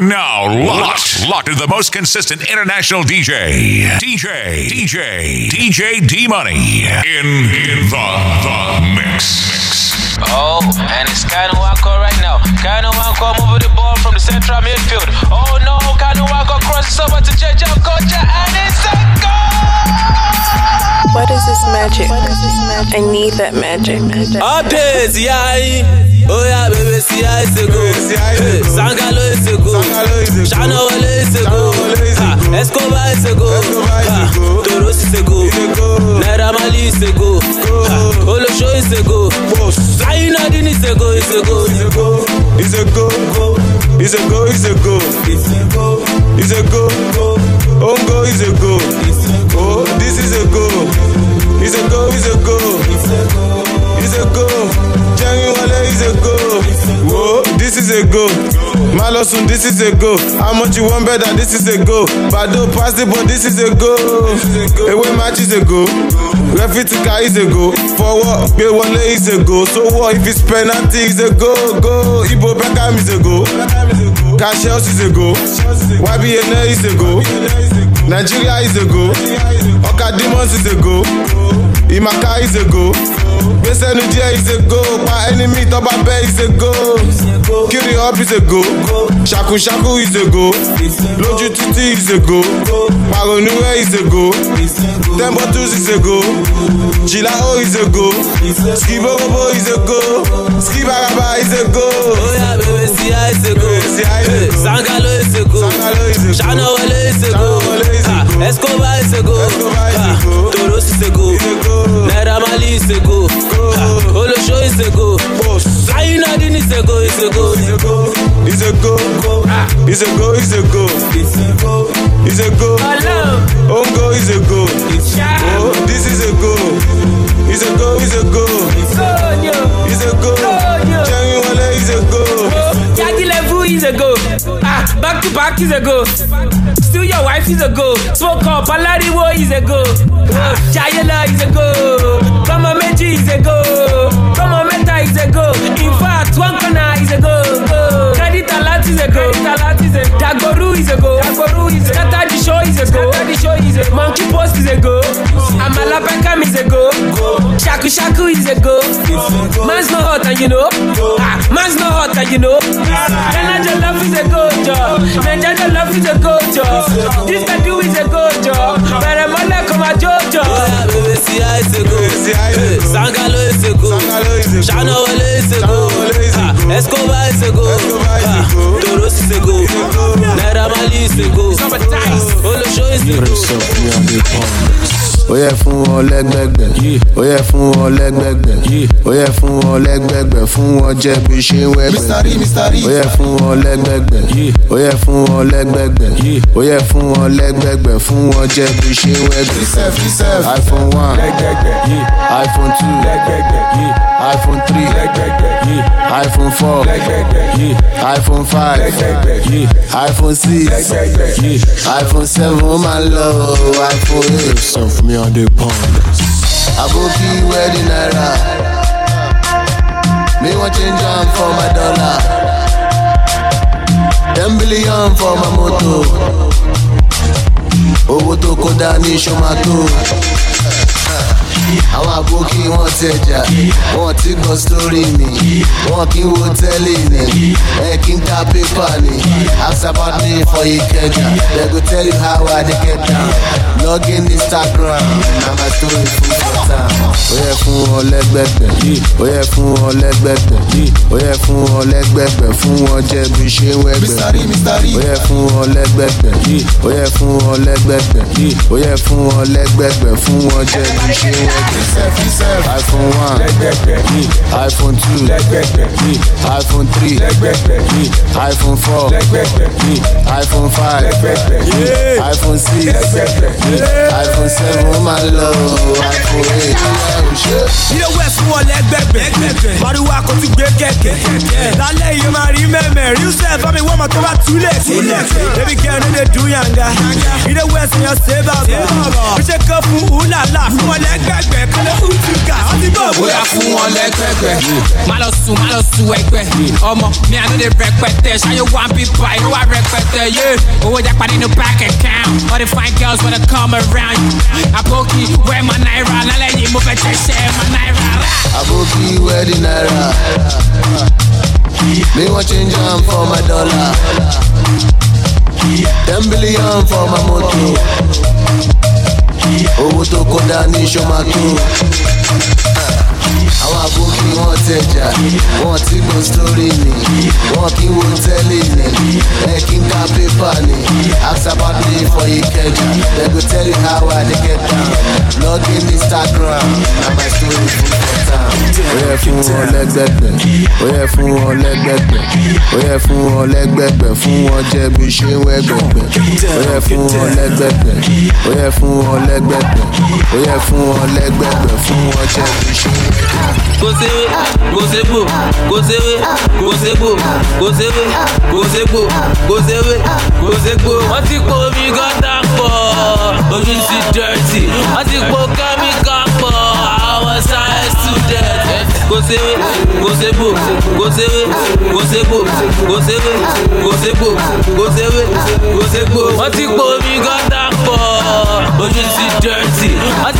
You're now locked, locked to the most consistent international DJ, DJ, DJ, DJ D Money in, in the, the mix. Oh, and it's Kanu Nwankwo right now. Kanu Nwankwo moving the ball from the central midfield. Oh no, Kanu Nwankwo crosses over to JJ Kocha and it's a goal! What is this magic? What is this magic? I need that magic. Updates, yeah. Oh yeah, baby, see how it's a go. Hey, Sangalo is a go. Shana Wale is a go. Ah, Escobar is a go. Ah, Toros is a go. Naira Mali is a go. Ah, Olosho is a go. Ayinadin is a go. Is a go. It's a go, it's a go, it's a go, it's a go, Is a go. Ongo is a go, oh, this is a go, it's a go, it's a go, it's a go, Jerry Wale is a go, whoa, this is a go, Malosun, this is a go, how much you want better, this is a go, Bado pass the ball, this is a go, away match is a go, Refitika is a go, forward, Gbe Wale is a go, so what if it's penalty is a go, go, Ibo Beckham is a go, Cassius is a go, YBN is a go, Nigeria is a go, Oka Demons is a go, Imaka is a go, Gbesenu díẹ̀ is a go, Pa enemy tọ́ba bẹ́ is a go, Kiri up a go, is a go, Lójú títí a go, Pàrọ̀nùwẹ̀ a go, is a go, is a go, Skiborobo a go, Skibaraba a go. Oh see how it's a go. See how it's a Hey, go. Sangalo a go. Sangalo is a go. Is a go. Shana Wale is a Ah, go. Escobar is a go. Escobar is a Ah, go. Toros is a go. Is a go. Is a go. Ah, is a go. Is a go. Is a go. It's a go, it's a go, a go, it's a go, it's a go, Ongo is a go, oh, this is a go, it's a go, it's a go, it's a go, is a go. Ah, back to back is a go. Still your wife is a go. Smoke up, Alariwo is a go. Ah, is a go. Kama Meji is a go. Kama Meta is a go. In fact, one corner is a go. go. Alat is a go. Alat is a Dagoru is a go. Dagoru is a the show is a go. the show is a go. Monkey Post is a go. Amala Beckham is a go. Shaku Shaku is a go. Man's not hot and you know. Ah, man's not hot and you know. Nigeria love is a go job. Nigeria love is a go job. This can do is a go job. But I'm all come a jojo. Oh yeah, baby, see how it's a go. See how it's a go. Sangalo is a go. Sangalo is a go. Wale is a go. Shana is a Ah, go. Escobar is a go. Escobar is a Ah, go. Toros is a go. Go. Naira Mali is a go. Olosho is a go. Ó yẹ fún wọn lẹ́gbẹ̀gbẹ̀. Ó yẹ fún wọn lẹ́gbẹ̀gbẹ̀. Ó yẹ fún wọn lẹ́gbẹ̀gbẹ̀ fún wọn jẹ́ bí ṣe wẹ́gbẹ̀. Ó yẹ fún wọn lẹ́gbẹ̀gbẹ̀. Ó yẹ fún wọn lẹ́gbẹ̀gbẹ̀. Ó yẹ fún wọn lẹ́gbẹ̀gbẹ̀ fún wọn jẹ́ bí ṣe wẹ́gbẹ̀. Iphone one. Iphone two. Iphone three. Iphone four. Iphone five. Iphone six. Iphone seven ó máa ń lọ iphone eight. On the pound. aboki wedding naira me wan change am for my dollar. Ten billion for my moto owó tó kó dání ṣọmátó àwọn àbókí wọn tẹjà wọn ti gbọ́ sórí mi wọn kì í wo tẹ́lẹ̀ ni. Ẹ kì í ta pépà ni. About me for ìkẹjà they go tell you how i dey get down. Log in instagram. Na my story full for town. ó yẹ fún wọn lẹ́gbẹ̀gbẹ̀. Ó yẹ fún wọn lẹ́gbẹ̀gbẹ̀. Ó yẹ fún wọn lẹ́gbẹ̀gbẹ̀. Fún wọn jẹ́ bí ṣe wẹ́gbẹ̀. Ó yẹ fún wọn lẹ́gbẹ̀gbẹ̀. Ó yẹ fún wọn lẹ́gbẹ̀gbẹ̀. Ó yẹ fún wọn lẹ́gbẹ̀gbẹ̀. Fún wọn jẹ́ bí ṣe wẹ́gbẹ̀. Iphone one iphone two iphone three iphone four iphone five iphone six iphone seven ó máa ń lọ iphone eight. ilé west wọ lẹgbẹgbẹ mariwo akọtí gbé kẹkẹ lálẹ́ yìí máa rí mẹ́mẹ́ rí sẹ́ẹ̀ fami wọ́n mọ̀ tó bá túlẹ̀ baby girl no dey do yanga ilé west yan ṣe bàbá bí ṣe kọ́ fún húlàlà fún wọn lẹ́gbẹ̀gbẹ̀ lẹ́gbẹ̀gbẹ̀ kọ́lé ùtùkà ọtí bọ̀ bóyá fún wọn lẹ́gbẹ̀gbẹ̀. má lọ sùn má lọ sùn ẹgbẹ́ ọmọ mi àná lè rẹpẹtẹ ṣayé wá bí pa inú wa rẹpẹtẹ yé owó japa nínú bank account all the fine girls wanna come around you àbókì wẹ́ẹ̀ ma náírà lálẹ́ yìí mo fẹ́ tẹ̀sẹ̀ ma náírà rà. Aboki where the naira? Me want change am for my dollar. Ten billion for my motor. Owó tó kó dání ṣó máa tó. Àwọn àbókí wọn tẹjà, wọn ti gbọ́ sórí mi, wọn kì í wo tẹ́lẹ̀ ní, ẹ kí n ká pépà ní. Ask about me for Ikeja, they go tell you how get down. Log in Instagram, na my story full. Ó yẹ fún wọn lẹ́gbẹ̀gbẹ̀, ó yẹ fún wọn lẹ́gbẹ̀gbẹ̀, ó yẹ fún wọn lẹ́gbẹ̀gbẹ̀, fún wọn jẹ́ bí ṣé wẹ́gbẹ̀gbẹ̀. Ó yẹ fún wọn lẹ́gbẹ̀gbẹ̀, ó yẹ fún wọn lẹ́gbẹ̀gbẹ̀, ó yẹ fún wọn lẹ́gbẹ̀gbẹ̀, fún wọn jẹ́ bí ṣé wẹ́gbẹ̀gbẹ̀. Kò séwé kò ségbò kò séwé kò ségbò. wọ́n ti po omi gọ́tà pọ̀ ojú ti dẹ́rẹ́tì wọ́n ti po kẹ́míkà pọ̀ àwọn science student. kò ségbò kò séwé kò ségbò kò séwé kò ségbò kò séwé kò ségbò. wọ́n ti dẹ́rẹ́tì wọ́n ti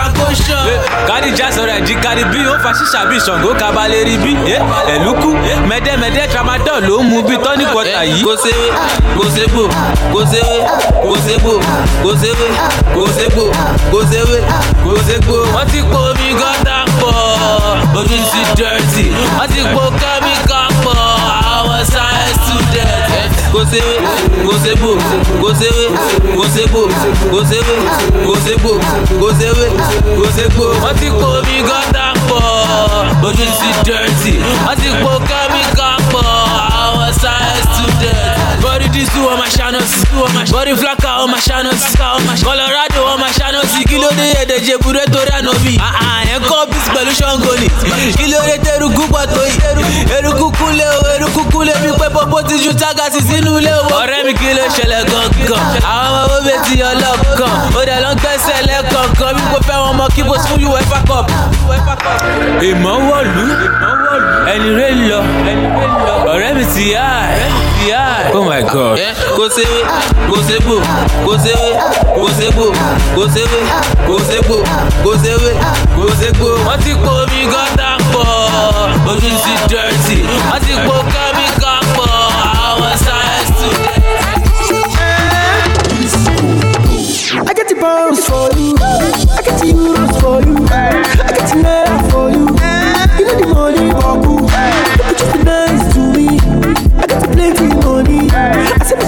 ṣe francotion. gàdíjà sọ̀rọ̀ ẹ̀jí kárí bí ó fa ṣíṣà bí ṣàngó kabalẹ̀ rí bí ẹ̀lúkú mẹ́dẹ́mẹ́dẹ́ tramadol ló ń mu bí tọ́ní kọta yìí. kò séwé kò ségbò kò séwé kò ségbò kò séwé kò ségbò kò séwé kò ségbò. wọ́n ti po omi gọ́tà pọ̀ ojú ti dẹ́rẹ́tì wọ́n ti po kẹ́míkà kò séwé kò ségbò kò séwé kò ségbò. wọ́n ti po omi gọ́tà pọ̀ ojú ti dẹ́rẹ́tì wọ́n ti po kẹ́míkà body dis two ọmọ ṣáná sí body flaka ọmọ ṣáná sí colorado ọmọ ṣáná sí kí dé èdè jebure torí ànábì. àyẹn kọ́ bísí pẹ̀lú ṣọ́ngọ ni kí dé tẹrùkú pọ̀ tó yìí eruku kúnlé o eruku kúnlé bí pé pọ́pọ́ ti ju tágàsì sínú ilé o. ọ̀rẹ́ mi kí ló ṣẹlẹ̀ gangan? Àwọn ọmọ bóbá ti yọ lọ́kàn. Ó dẹ̀ ló ń gbẹ́sẹ̀ lẹ́kọ̀ọ̀kan bí kò fẹ́ wọn mọ kí bó fún uefa cup. ìmọ̀ ẹni rẹ̀ lọ. Ọ̀rẹ́ ti yá. Ẹ̀ ti yá ẹ̀. oh my god. kò séwé kò ségbò kò séwé kò ségbò kò séwé kò ségbò kò séwé kò ségbò. wọ́n ti po omi gọ́tà pọ̀ ojú ti dẹ́rẹ́tì wọ́n ti po kẹ́míkà pọ̀ àwọn science student. I get the bombs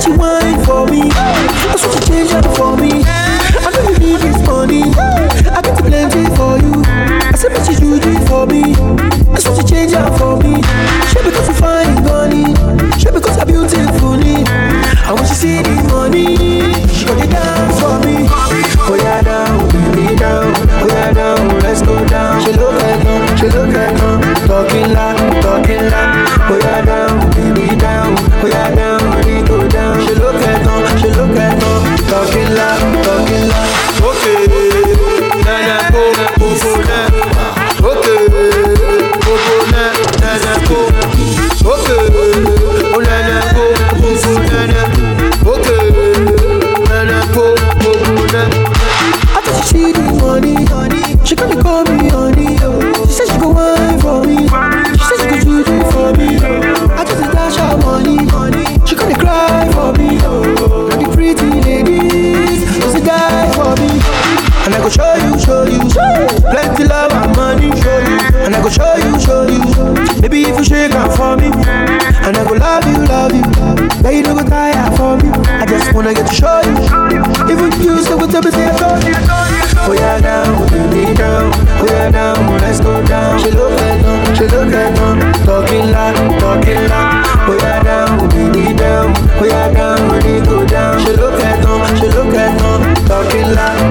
I you wine for me. I said you change up for me. I know you need this money. I got the plenty for you. I said that you do it for me. I said you change up for me. Sure because you find money. Sure because you're beautiful. I want you see the money. She got it down for me. Oh yeah, down, baby down. Oh yeah, down, let's go down. She look at them, she look at them. Talking loud, talking loud. Oh yeah, down, you, show you. Plenty love and money, show you. And I go show you, show you. Maybe if you shake up for me, and I go love you, love you. Baby you don't go tired for me. I just wanna get to show you. Even you so go tell me say I told you. Oh yeah, down, oh, put me down. Oh yeah, down, let's go down. She look at them, she look at them. Talking loud, talking loud. Oh yeah, down, oh, put me down. Oh yeah, down, when they go down. She look at them, she look at them. Talking loud.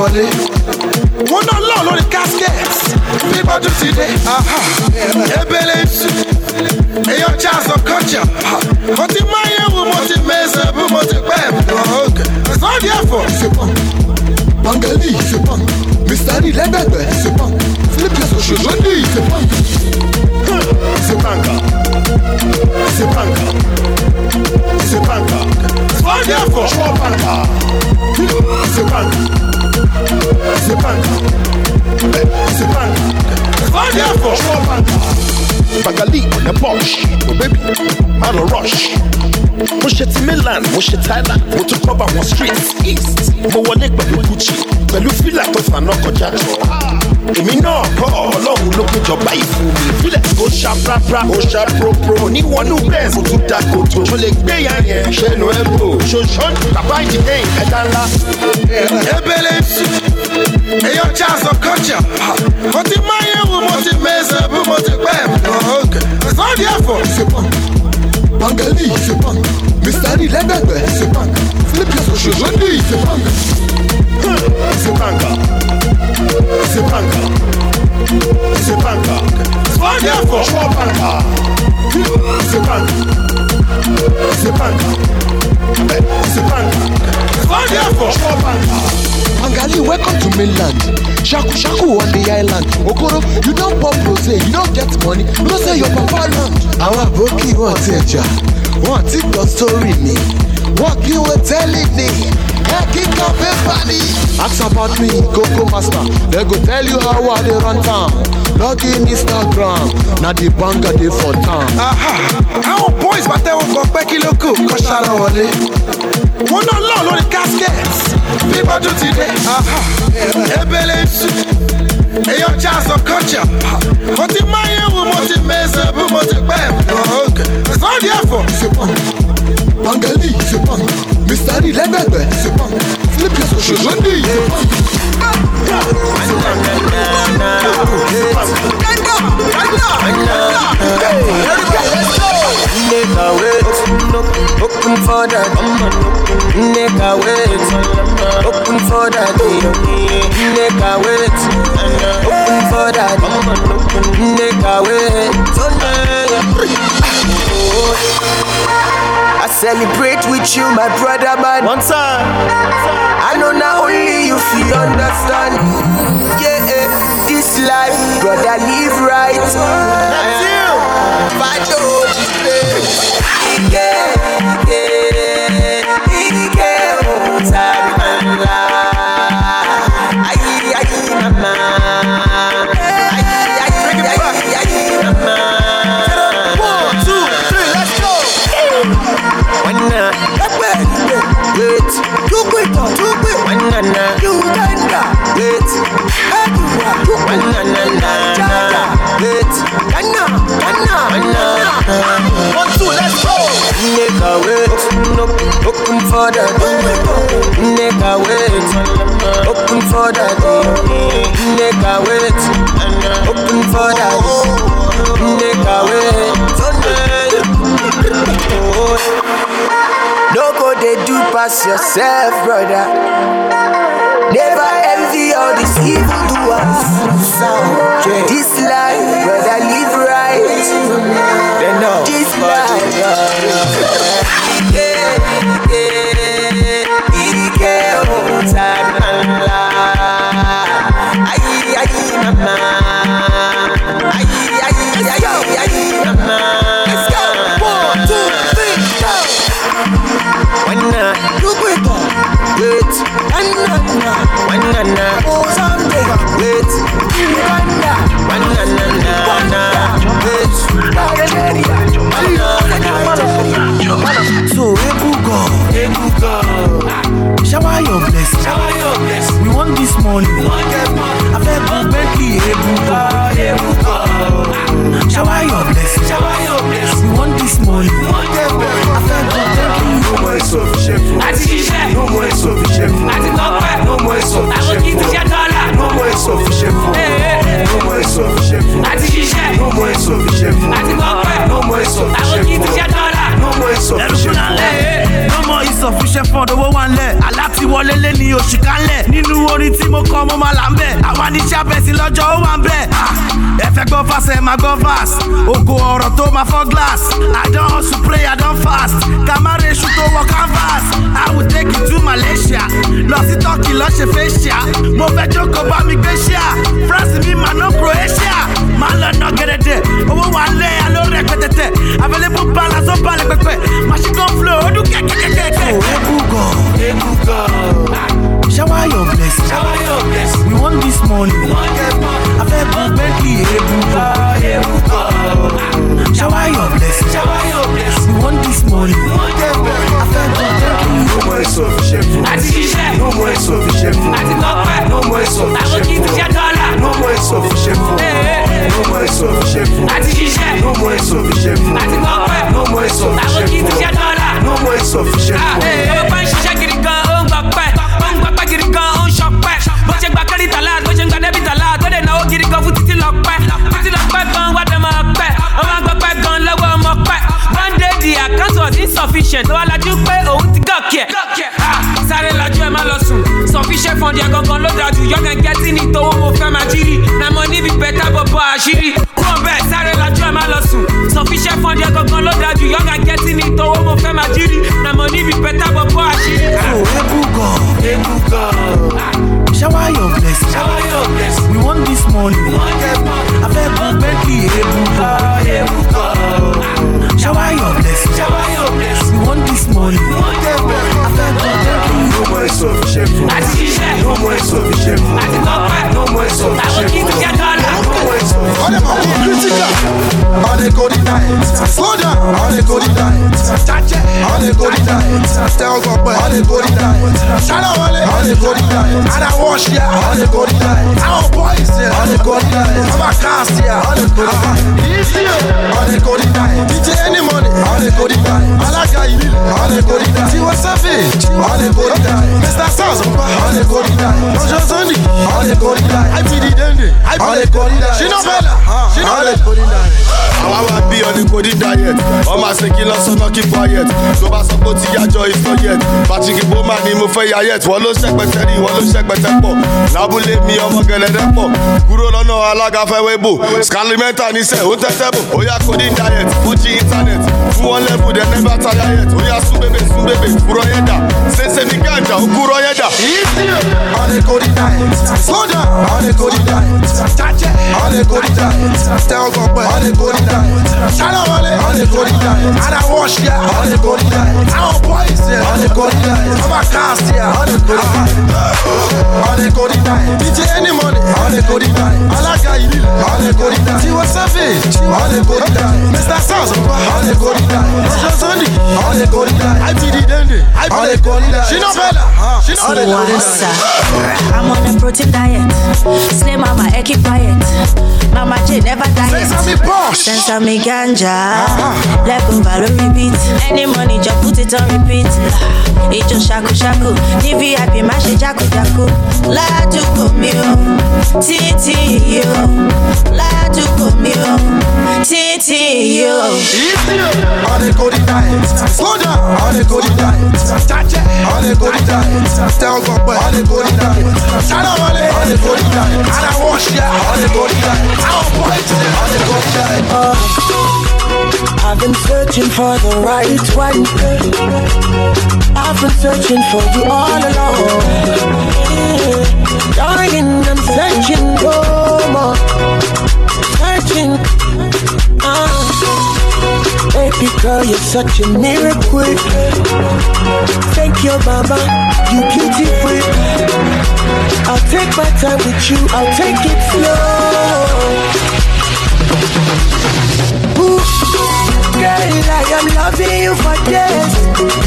Wọlé. wọ́n náà lọ́ọ̀ lórí casket bíbọ́dún ti dé. ebele isu èèyàn jazz ọkọjà. mo ti máa yẹ wo mo ti mẹ́sẹ̀ bú mo ti pẹ́ ẹ̀ sọ́ọ́dì ẹ̀fọ́. Bangali. Lee, lẹ́gbẹ̀gbẹ̀, c'est pas. Philippe Soshodi, c'est pas. C'est Banka. C'est Banka. C'est C'est. C'est Banka. C'est Banka. Sọ́ọ́dì ẹ̀fọ́. Choix Banka. Bangali on the Porsche, oh baby, out of rush. Mo ṣe ti Milan, mo ṣe Thailand, mo tún cover wọn streets east. Mo wọlé pẹ̀lú Gucci, pẹ̀lú fílà tó fànà kọjá. Èmi náà kọ́ ọlọ́run ló péjọba ìfún mi. Fílẹ̀ ó ṣá prapra, ó ṣá propro. Oníwọ̀nú bẹ́ẹ̀ mo tún da kòtò. Mo lè gbé ya yẹn ṣẹ́nu ẹ̀bù. Ṣoṣo bàbá ìdílé ńlá. ebele isu èèyàn jazz ọkọjà. mo ti máa yẹ wo mo ti mẹ́sẹ̀ bú mo ti pẹ́ ẹ̀ sọ́ọ́dì ẹ̀fọ́. C'est pas. Bangali, c'est pas. Mr. C'est pas. C'est Banka. C'est Banka. C'est Banka. Sọ́ọ́dì ẹ̀fọ́. Choix Banka. C'est Banka. C'est Banka. C'est Banka. Sọ́ọ́dì Bangali, welcome to mainland. Shaku shaku on the island. Okoro, you don pop rose, you don get money, you say your papa land. Àwọn àbókì wọn ti ẹja, wọn ti gbọ́ mi, wọn kì í wọ́n tẹ́lẹ̀ ní. Ẹ kí kan pépà. Ask about me, Coco Master, they go tell you how I dey run town. Log in Instagram, na the banger dey for town. àwọn boys bá tẹ́wọ́ kan pẹ́ kí ló kù kọ́ ṣáná wọlé. Wọ́n náà lọ́ọ̀ lórí casket bíbọ́dún ti dé. ebele isu èèyàn jazz ọkọjà. mo ti máa yẹ wo mo ti mẹ́sẹ̀ bú mo ti pẹ́ ẹ̀ sọ́ọ́dì ẹ̀fọ́. C'est pas. Bangali, c'est pas. Lee, lẹ́gbẹ̀gbẹ̀, c'est pas. Philippe Soshodi, c'est pas. Nigga wait, open for that. Nigga wait, open for that. Nigga wait, open for that. Nigga wait, I celebrate with you, my brother, man. One time. I know not only you feel understand. Yeah, life, brother, live right. That's you. Fight for that. Nigga, wait. Open for that. Nigga, wait. Open for that. Nigga, wait. No go they do pass yourself, brother. Never envy all these evil doers. This life, brother, live right. This life, am this morning. I feel good Bentley, Ebuka. Shower your blessing. We want this morning. I feel good Bentley. No more is sufficient for us. No more is sufficient for us. No more is sufficient for us. No more is sufficient for us. No more I sufficient for us. No more is sufficient for us. No more is sufficient for us. no more insufficient fund. no more insufficient fund owó wà ńlẹ̀ alátiwọlé lé ní oṣù kálẹ̀ nínú orin tí mo kọ́ mo máa là ń bẹ̀. Àwa ní sábẹ́sì lọ́jọ́ ó wà ń bẹ̀. ẹ fẹ́ gbọ́ fásẹ̀ máa gbọ́ fast. Ògo ọ̀rọ̀ tó máa fọ́ glass. I don hustle pray i don fast. Kamare iṣu tó wọ canvas. I will take you to malaysia. Lọ sí turkey lọ ṣe facia mo fẹ́ jókòó bá mi gbé ṣíà. France mi mà ná croatia. Máa lọ ná gẹ́dẹ́dẹ́ owó wà lé aló rẹpẹtẹtẹ available balance ó balẹ̀ pẹpẹ machine gun flow ó dún kẹ́kẹ́kẹ́kẹ́. Ebuka, Ebuka. Shower your blessing. Shower your blessing. We want this money. We want that money. I fẹ́ bu Bentley Ebuka, ah, Ebuka. Shower your blessing. Shower your blessing. We want this money. We want that money. I fẹ́ bu Bentley No more insufficient food. àti ṣiṣẹ́ No more insufficient food. àti lọ́pẹ́ No more insufficient àwọn kì í ti ṣe food. dọ́là No more insufficient food. No more insufficient àti ṣiṣẹ́. No more insufficient àti lọ́pẹ́ No more àwọn insufficient kì í ti ṣe dọ́là. No more insufficient ó bá ń ṣiṣẹ́ gidi gan ó ń gbọ́ pẹ́ ó ń gbọ́ pẹ́ gidi gan ó ń ṣọpẹ́. Bó ṣe gba kẹ́rì tàlá bó ṣe ń gba dẹ́bì tàlá tó dẹ̀ náwó gidi gan fún títí lọ pẹ́ títí lọ pẹ́ gan wá dẹ̀ máa pẹ́. Ó máa ń gbọ́ pẹ́ gan lọ́wọ́ ọmọ pẹ́. The account was insufficient. Ó wá lajú pé òun ti gòkè. Ẹ̀ sáré lajú ẹ̀ má lọ sùn sufficient fund yẹn gangan ló dájú yọ̀gàn gẹ́tì ní tówó mo fẹ́ máa jírí na mo níbi bẹ́tà bọ̀bọ̀ àṣírí kúrò bẹ́ẹ̀ sáré lajú ẹ̀ má lọ sùn sufficient fund yẹn gangan ló dájú yọ̀gàn gẹ́tì ní tówó mo fẹ́ máa jírí na mo níbi bẹ́tà bọ̀bọ̀ àṣírí. Ebuka, Ebuka. Shower your blessing. Shower your blessing. We want this money. We want that money. I fẹ́ bu Bentley Ebuka. Shower your blessing. Shower your blessing. We want this money. We want that money. I Bentley No more insufficient ṣiṣẹ́ No more insufficient àti lọ́pẹ́ No more insufficient kì í ti food. ṣe dọ́là. No more insufficient On them a go critical. The night. Slow down. On the go night. Chache. On the go night. Stay on go On the go night. Shout out on the on the go night. And I wash yeah. On the go night. Our boys yeah. On the go night. I'm a cast yeah. On the go night. Easy on the night. DJ any money. On the go night. Alaga you. On the go night. Tiwa Savage. On the go night. Mr. Saz. On the go night. Rojo Zoni. On the go night. I be the dende. I be the go night. No bella. She no bella. àwa wá bí ọdún kò ní diet ọmọ àṣekí lọ́sọ̀nà keep quiet tó bá sọ pé ó ti yájọ ìsọ yet patrick bowman ni mo fẹ́ ya yet wọ́n ló ṣẹpẹtẹ rí wọ́n ló ṣẹpẹtẹ pọ̀ lábúlé mi ọmọ gẹlẹ́dẹ́ pọ̀ kúrò lọ́nà alága fẹ́wé bò scalimenta níṣẹ́ ó tẹ́tẹ́ bò ó yá kò ní diet fuji internet fún wọn level dem never tire yet ó yá sún bébè sún bébè kúrọ̀ yẹn dà ṣẹṣẹ ní gàǹjà ó kúrọ̀ yẹn dà. On the go night. Slow down. Go. Chache. On the go night. Stay on On the night. Shout on the on the go. And I wash yeah. On the night. Our boys yeah. On the go night. I'm a cast yeah. On the night. On the go. DJ Enimoney. On the night. Alaga you. On the go night. Tiwa Savage. On the go. Mr. Saz. On the night. Rojo Zoni. On the go. I be the dende. I be the go. She no bella. Uh-huh. She no bella. I'm on a protein diet. Slim mama, I keep quiet. Mama J never diet. Sesame Bosch. Sesame ganja. Let go by repeat. Any money, just put it on repeat. Ah, it just shaku shaku. Ni VIP, my shit jaku jaku. La tu comio. Oh. Titi yo. La tu comio. Oh. Titi yo. On the go night. Slow down. On the go night. Chache. On the go night. Stay on go On the go night. Shout out on the on the go night. And I wash yeah. On the go night. Our boys on the go night. I've been searching for the right one. I've been searching for you all along. Darling, I'm searching for more. Searching. Baby girl, you're such a miracle. Thank you, mama. You beautiful. I'll take my time with you. I'll take it slow. Ooh. Girl, I am loving you for days.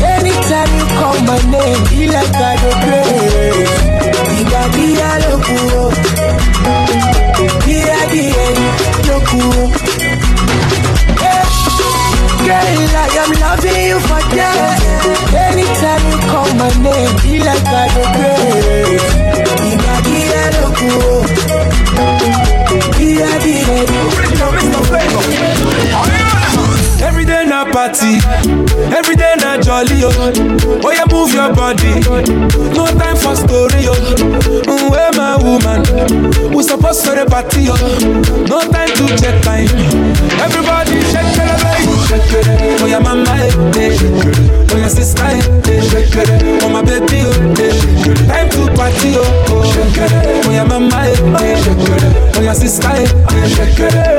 Anytime you call my name, feel like I go crazy. Diga dia loco, dia dia loco. Girl, I am loving you for days. Anytime you call my name, feel like I crazy. Diga dia loco, dia dia Every day party, every day na jolly oh. Oh yeah, move your body. No time for story oh. Mm, Where my woman. We supposed to the party, oh. No time to check time. Everybody shake it. For your mama, eh. For your sister, eh. It. For my baby, oh. eh. Time to party, oh. oh. Shake your mama, eh. Your sister, eh.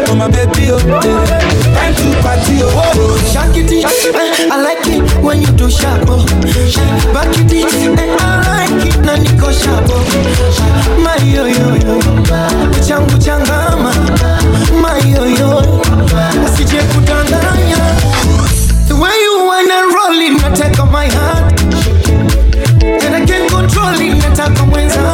For my baby, oh. eh. Time to party, oh. Shake it, eh, I like it when you do sharp, oh. Back it, eh, I like it na niko sharp, oh. My yo yo yo, changu changama, my yo yo, usije kudanganya. The way you wanna roll it, nataka my heart, and I can't control it, nataka mwenza. Hasade,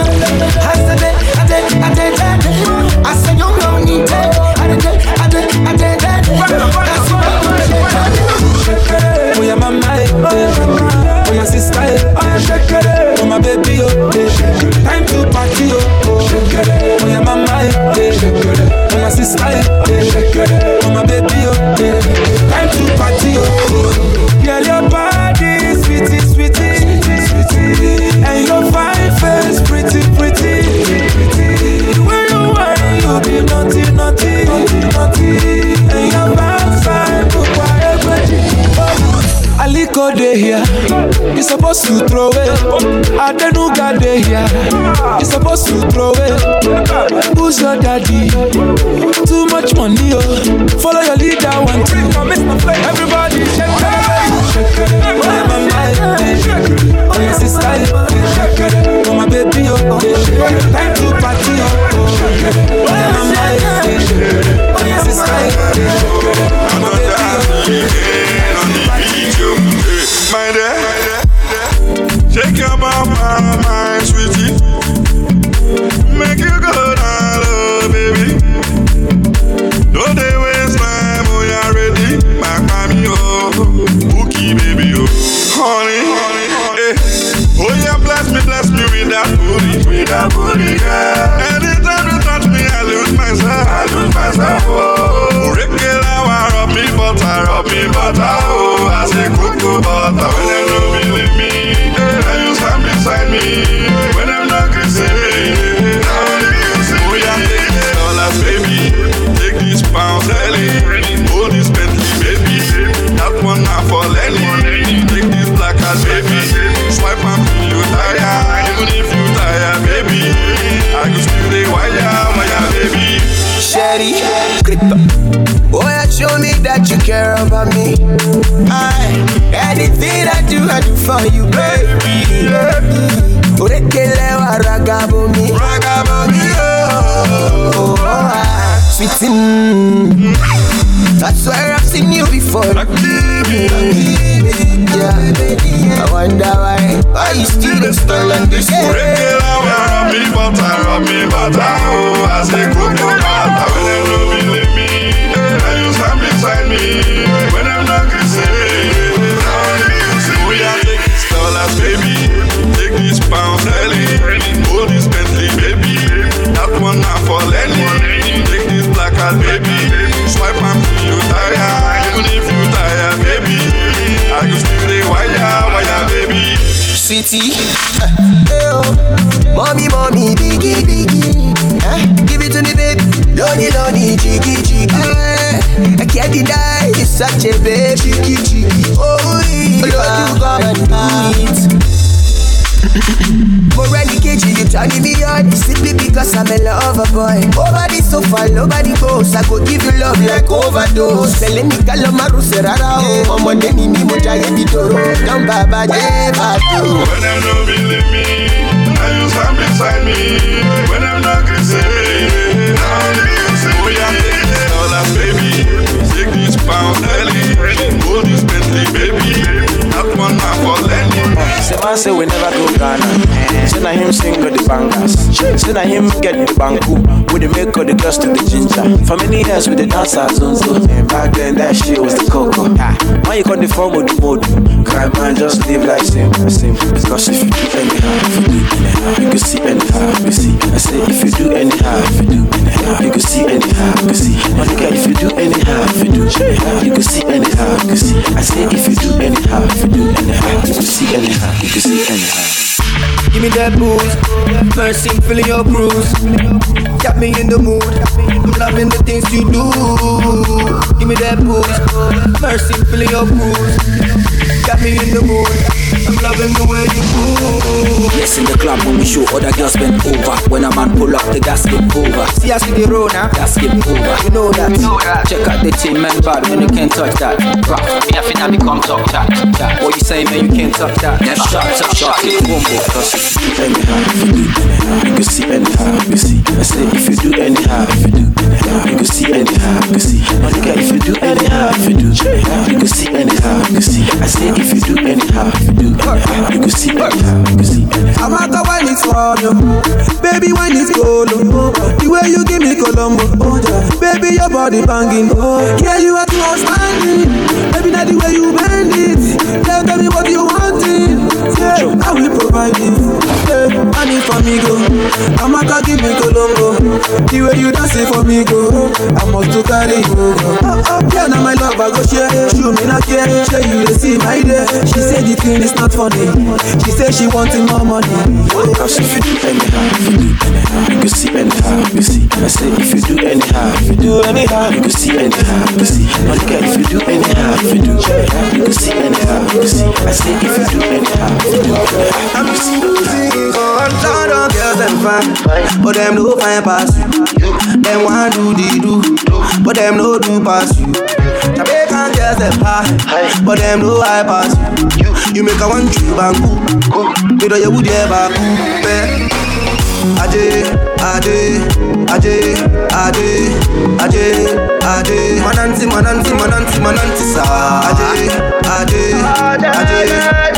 you supposed to throw it. Adenuga dey here, you supposed to throw it. Who's your daddy? Too much money, oh. Follow your leader, one two. Everybody shake it, shake it. Oh yeah, mama, eh. oh your sister, eh. oh my baby, oh. eh. Time about me. I, anything I do, I do for you, baby. Orekele wa ragabo mi. Ragabo mi, oh. oh, ah, Sweetie, mm. I swear I've seen you before. Yeah, I wonder why. Why you still on this? Regular, rub me butter, rub me butter, oh. I say cocoa butter when they don't believe me. Now you stand beside me when I'm not kissing we are taking dollars, baby. Take this pounds, Ellie. Hold this Bentley, baby. That one now for Lenny. Take this black baby. Sweetie, eh, oh. mommy, mommy, biggie, biggie. Eh? Give it to me, baby. Lonely, lonely, jiggy, jiggy. Eh? I can't deny you're such a baby, jiggy, jiggy. Oh, you come and. Morally KG, you turning me on Simply because I'm a lover boy Nobody so far, nobody goes I go give you love like overdose Seleni kalamaru serara o Ọmọ neni ni mo jayé bí toro Don baba jẹ́ bàtò. When I don't believe me, now you stand beside me. When I'm not me, now you. Oh yeah, take dollars, baby. Take this pounds, Ellie. Hold this Bentley, baby. That one now for Lenny. Say man say we never go Ghana. Say na him sing with the bangers. Say na him get the banku. With the make of the girls to the ginger. For many years with the dancers zonzo. And back then that shit was the cocoa. Why you come the form with the mode? Cry man just live like same, same. Because if you do anyhow, if you do anyhow, you can see anyhow, you can see. I say if you do anyhow, if you do anyhow, you can see anyhow, you can see. My nigga, if you do anyhow, if you do anyhow, you can see anyhow, you can see. I say if you do anyhow, if you do anyhow, you can see anyhow, you can see anyhow. Give me that booze, mercy filling your cruise. Got me in the mood, I'm loving the things you do. Give me that booze, mercy filling your cruise. Got me in the mood, I'm loving the way you move. Yes, in the club when we show other girls bend over. When a man pull up, the gas get over. See us with the road now, gas get over. You know that. Check out the team, man, bad when you can't touch that. Rock, me I finna become top chat. chat. What you say, man, you can't touch that. Never shot, shot, shot it, boom, boom. Cause if you do anyhow, if you do anyhow, you can see anyhow, you see. I say if you do anyhow, if you do anyhow, you can see anyhow, you can see. My nigga, if you do anyhow, if you do. Anyhow, you can see anyhow, you can see. I say if you do anyhow, if you do. Anyhow, you can see anyhow, you can see. I'm out the wine it's you oh. Baby wine is Colombo oh. The way you give me Colombo oh, Baby your body banging Yeah you are too outstanding. Baby now the way you bend it. Tell, tell me what you wanting Yeah I will provide you. Yeah I need for me go I'm out to give me Colombo The way you dance it for me go. I must to carry you go. Oh, oh, Yeah now my love I go share. Show me not care Show you the see my day She said the thing is not funny. She said she wanting more money. Cause if you do anyhow, if you do anyhow, you can see anyhow, you can see. I say if you do anyhow, if you do anyhow, you can see anyhow, you can see. My nigga, if you do anyhow, if you do anyhow, you can see anyhow, you can see. I say if you do anyhow, I'm tired of girls them fine, but them no fine pass you. Them want do the do, but them no do pass you. Jamaican girls them high, but them no high pass you. You make a one trip and cool, me do you would ever cool, eh? Aje, aje, aje, aje, aje, aje. Mananti, mananti, mananti, mananti sa. Aje, aje, aje, aje,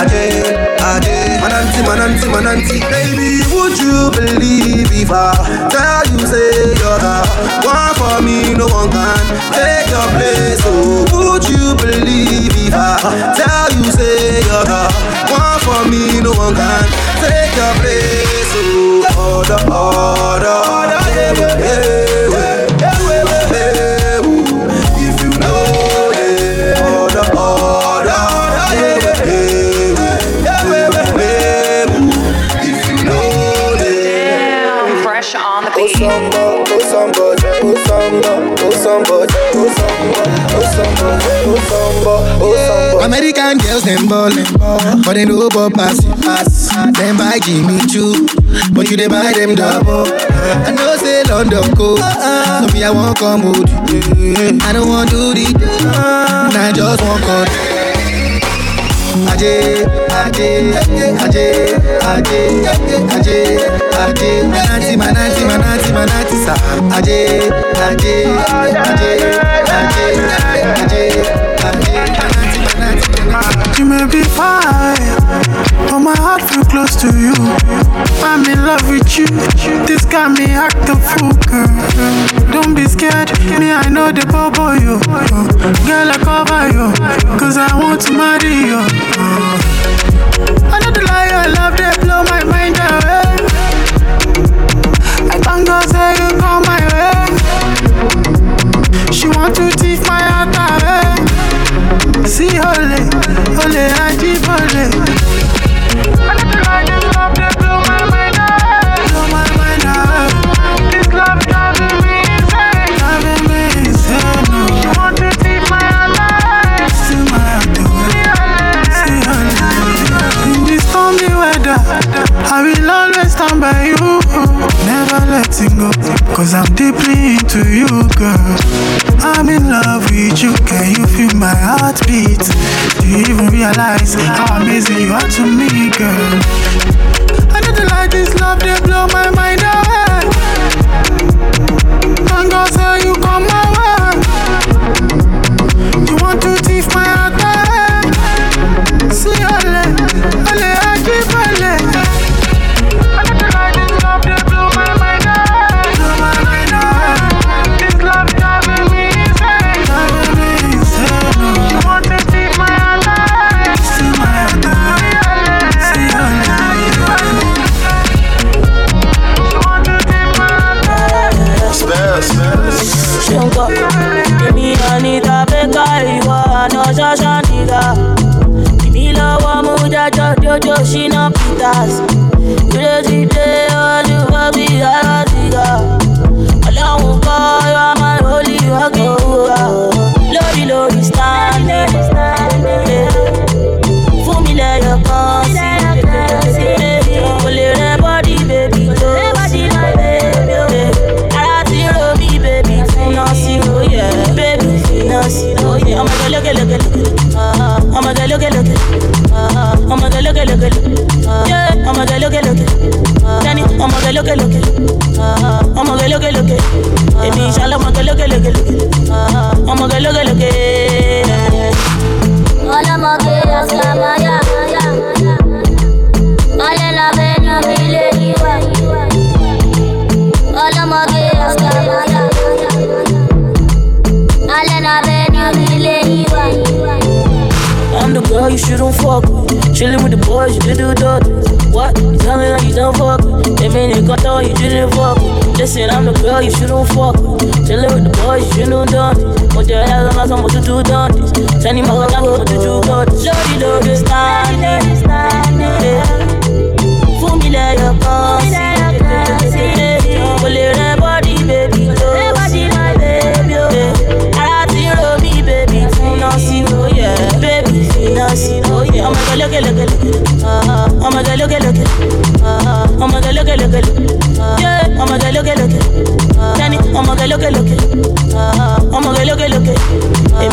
aje, aje. Mananti, mananti, mananti. Baby, would you believe if I tell you say you're the one for me, no one can take your place. Oh, would you believe if I tell you say you're the one for me, no one can take your place. Oh, order, order, yeah, yeah, American girls them ballin', but they no ball pass pass. Them buy Jimmy Choo, but you they buy them double. I know say London cold, so me I won't come with you. I don't want to do the, I just want cut. Aje, aje, aje, aje, aje, aje, manati, manati, manati, manati, sa. Aje, aje, aje, aje, aje, aje, manati, manati, manati. You may be fine, but my heart feel close to you. I'm in love with you. This got me act a fool, girl. Don't be scared, me I know the bubble you. Girl, I cover you, cause I want to marry you.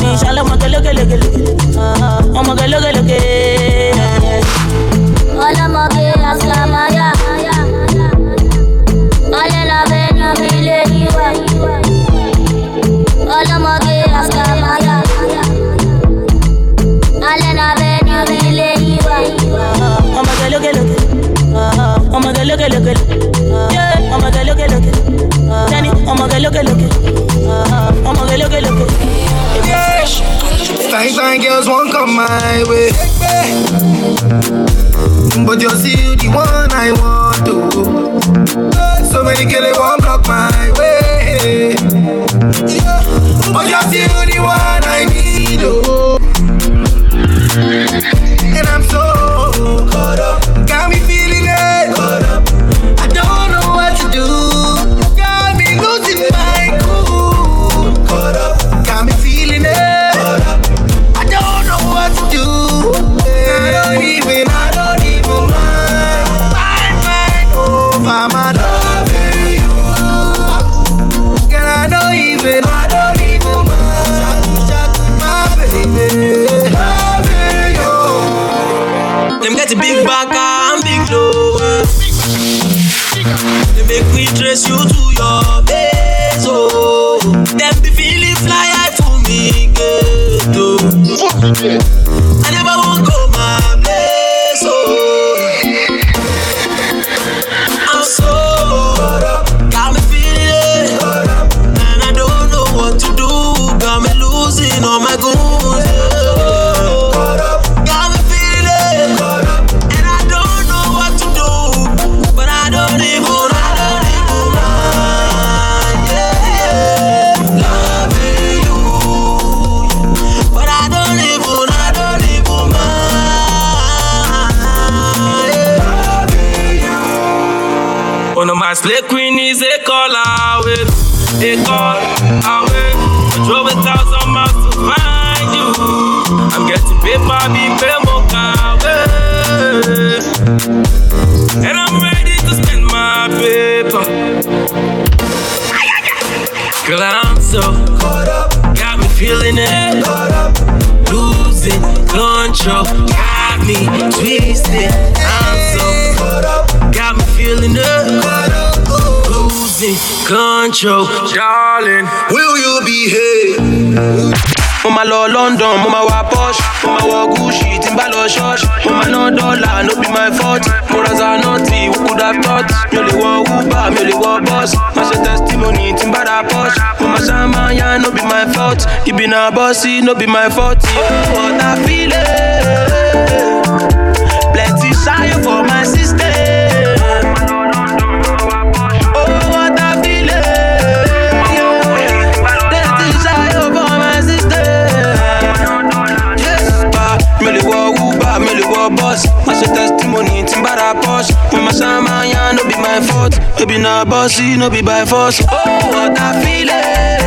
Èmi ìṣàlọ́ ọmọge lókè lókè lókè. Ọmọge lókè lókè. Ọlọ́mọge ọ̀sàmáyà. Ọlẹ́nà bẹ́ẹ̀nà mi lè yíwá. Ọlọ́mọge ọ̀sàmáyà. Ọlẹ́nà bẹ́ẹ̀nà mi lè yíwá. Ọmọge lókè lókè. Ọmọge lókè lókè. Yeah. Ọmọge lókè lókè. Tẹ́ni ọmọge lókè lókè. Ọmọge lókè lókè. Fine, fine girls won't come my way. But you're still the one I want to. So many girls won't block my way. But you're still the one I need. Oh. And I'm so caught up. Make you to your base. Oh, them be feeling fly high for me, get I slay queen is a call away, a call away. I drove a thousand miles to find you. I'm getting paper, big payment away. And I'm ready to spend my paper. Girl, I'm so caught up. Got me feeling it. Caught up. Losing control. Got me twisted. I'm so caught up. Got me feeling it. Losing control. Darling, will you mo máa lọ london mo wá posh mo máa wọ gucci tí n bá lọ dọ́là no be my fault. Mo ra Zanotti who could have thought mi ò lè wọ uber mi bus. Testimony tí n posh mo máa ṣàmáyà no be my fault. Ibi na bọ́sì no be my fault. oh what i feel eh? Baby, now bossy, no be by force. Oh, what I feel it.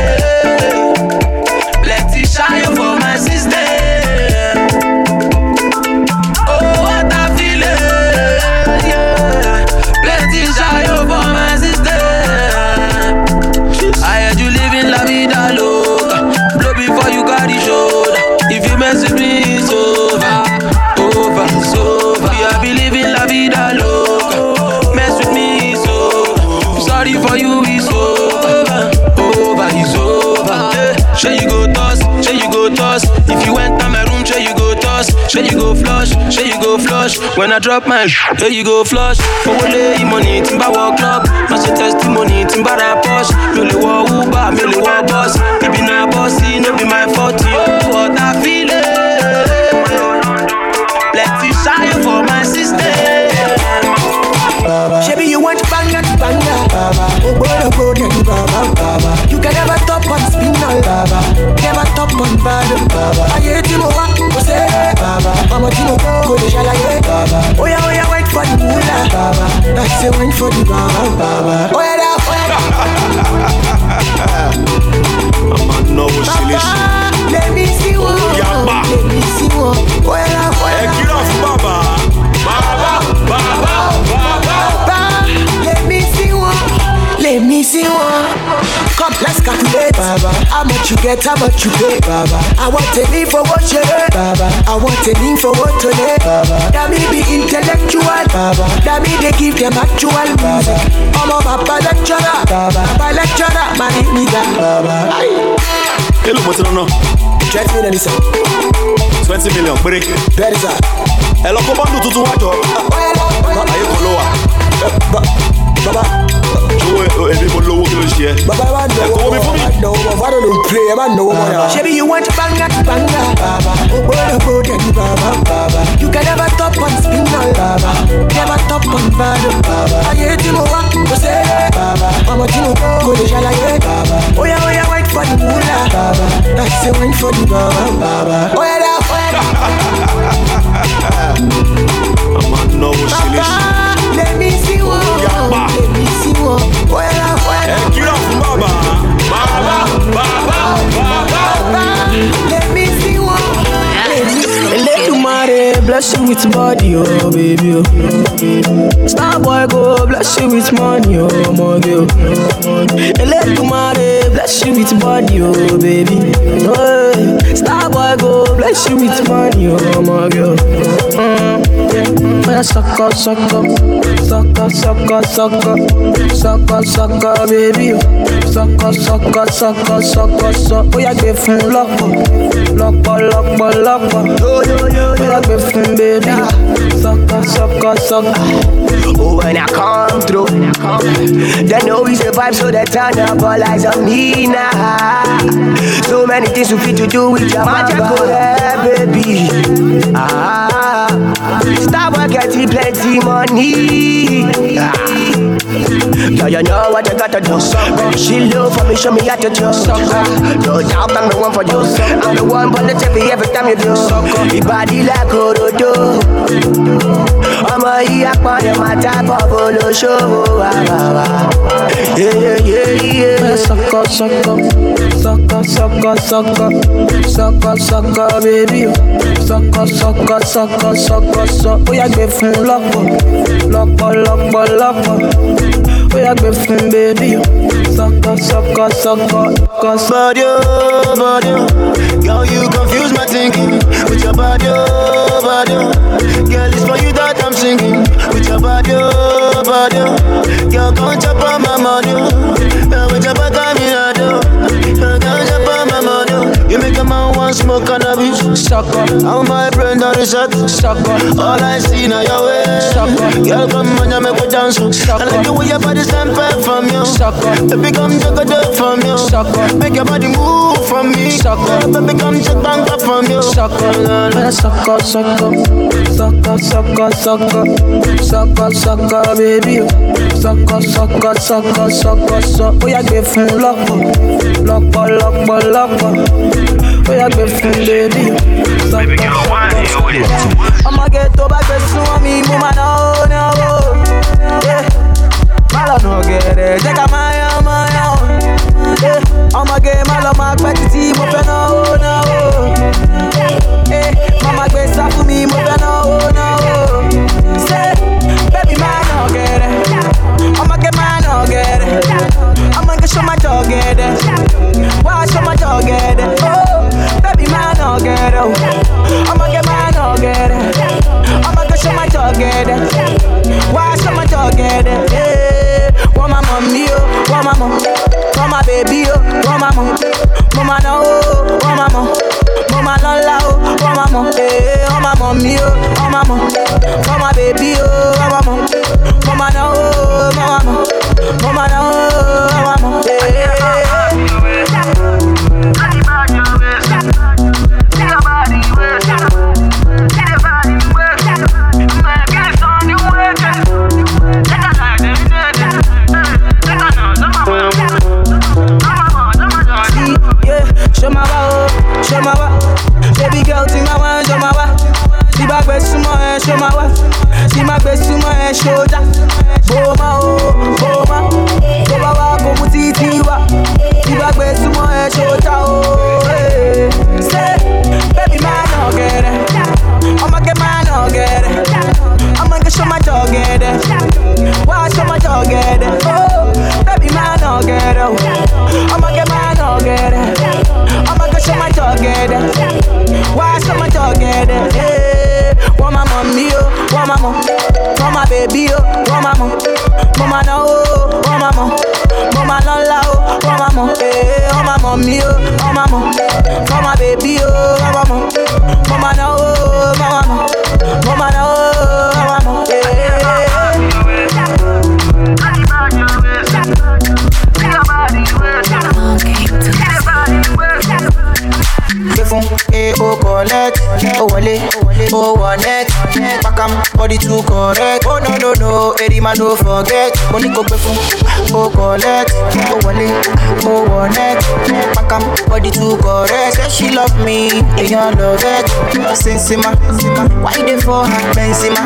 Let it oh. Sure you go flush, say you go flush. When I drop my say you go flush. For what lay money, timba walk club. Match your testimony, timba push. Me le wa Uber, me le wa boss. If you not bossy, no be my fault. Baba Mama go de shalaye Baba Oh yeah oh wait for the moolah Baba I say wait for the Baba Baba Oh yeah da oh yeah I'm no Baba Let me see one. Let me see one Oh Me see one. Come, let's calculate, Baba. How much you get, how much you pay, Baba. I want a leave for what you get, Baba. I want a leave for what to lay, Baba. That me be intellectual, Baba. That me they give them actual music. I'm a Papa lecturer, Baba. Papa lecturer, man, it me that, Baba. Hello, mo ti nana. Twenty million, sir. twenty million péré. Bẹ́ẹ̀ni sà. Ẹ lọ kó bọ́ndù tuntun wájọ. Ayé kan ló wà. Baba. Owó èmi mo lówó kí ló ṣe ẹ́. Baba, I want Ẹ kó mi fún mi. no more. I don't play. I don't know more. Shebi, you want banga to banga, Baba. Oh then Baba, Baba. You can never top on spinal, Baba. Never top on bad, Baba. Aye, timo wa, go say, Baba. Mama timo go de shalaye, Baba. Oh yeah, oh yeah, wait for the moolah, Baba. I say wait for the Baba, Baba. Oh yeah, oh yeah. Àmà náwó ṣe lè ṣe. Baba, let me see one. Let me see one. Oh yeah, da, oh kíra bàbá. Bàbá, bàbá, bàbá. Let me see one. Let me see bless you with body, oh baby. Oh. Star boy go bless you with money, oh my girl. Eledumare bless you with body, oh baby. Oh. Star boy go bless you with money, oh my girl. Mm, I suck up, suck up, suck up, suck up, suck up, suck up, suck up, baby. Suck up, suck up, suck up, suck up, suck. Oh yeah, give him lock up, uh. lock up, uh, lock up, uh, lock up. Yo yo yo, oh yeah, give him baby. Suck up, suck up, suck up. Oh, when I come through, they know we survive, so they turn up all eyes on me now. So many things we fit to do with your magic, oh, yeah, baby. Ah, Starboy getting plenty money. Ah. Yeah, you know what you gotta do. She look for me, show me how to do. No doubt I'm the one for you. I'm the one for the every time you do. Your body like Orodo. Ọmọ yìí apọ̀lẹ̀ máa jábọ̀ bolóṣòwò àbàbà. Sọkọ sọkọ sọkọ sọkọ sọkọ sọkọ sọkọ bébí o sọkọ sọkọ sọkọ sọkọ sọ ó yà gbé fún lọ́pọ̀ lọ́pọ̀ lọ́pọ̀ lọ́pọ̀ ó yà gbé fún bébí o sọkọ sọkọ sọkọ sọkọ sọ. Body, oh, body, oh. girl, you confuse my thinking with your body, oh, body. oh. Girl, it's for you that singing with your body, oh, body. oh. Girl, come chop on my money, oh. A want smoke cannabis. Sucker, I'm my friend on the shot. sucker, All I see now your way. Eh. Sucker. Girl, come on, you make me dance. I like the way your body stand back from you. Sucker. Baby, come take a dip from you. Sucker. Make your body move from me. Sucker. Baby, come take back up from you. Sucker, sucker, sucker, sucker, sucker, sucker, sucker, sucker, baby. Sucker, sucker, sucker, sucker, sucker. Ó yà gbé fún lọ́pọ̀, lọ́pọ̀, lọ́pọ̀, lọ́pọ̀. Ó yà fún baby. Sucker, sucker. ọmọge tó bá gbé súnmọ́ mi mo máa ná ó ní owó. má lọ nà gẹ̀rẹ̀ jẹ́ ká máa yan máa yan o. Eh, ọmọge má lọ máa pẹ́ títí mo fẹ́ náwó náwó. Eh, mama gbé sá fún mi mo fẹ́ náwó náwó. ṣé bébí máa nà gẹ̀rẹ̀ ọmọge máa nà gẹ̀rẹ̀ ọmọge ṣó máa jọ gẹ̀dẹ̀ wá ṣó máa jọ gẹ̀dẹ̀ oh bébí máa nà gẹ̀rẹ̀ o ọmọge máa nà gẹ̀rẹ̀ ọmọge ṣó máa jọ gẹ̀dẹ̀ wá ṣó máa jọ gẹ̀dẹ̀ eh. wọ́n máa mọ̀ mí o wọ́n máa mọ̀ wọ́n máa bèbí o wọ́n máa mọ̀ mo máa náwó o wọ́n máa mọ̀ mo máa lọ́la o wọ́n máa mọ̀ eh, wọ́n máa mọ̀ mí o wọ́n máa mọ̀ wọ́n máa bèbí o wọ́n máa mọ̀ mo máa náwó o wọ́n máa mọ̀ mo máa náwó o wọ́n máa mọ̀ See, Ọmọge show my gẹ̀dẹ̀. Wá show my jọ gẹ̀dẹ̀. Eh, Wọ́n máa mọ̀ mí o, wọ́n máa mọ̀. Wọ́n máa bèbí o, wọ́n máa mọ̀. Mo máa náwó o, wọ́n máa mọ̀. Mo máa lọ́la o, wọ́n máa mọ̀. Eh, Wọ́n máa mọ̀ mí o, wọ́n máa mọ̀. Wọ́n máa bèbí o, wọ́n máa mọ̀. Mo máa náwó o, wọ́n máa mọ̀. Mo Funk. O collect, o wọlé, o wọ net, pakam body too correct. Oh no no no, eri ma no forget. Mo ní kò gbé fún o collect, o wọlé, o wọ net, pakam body too correct. Say she love me, èèyàn love it. Sensima, why you dey for her Benzema?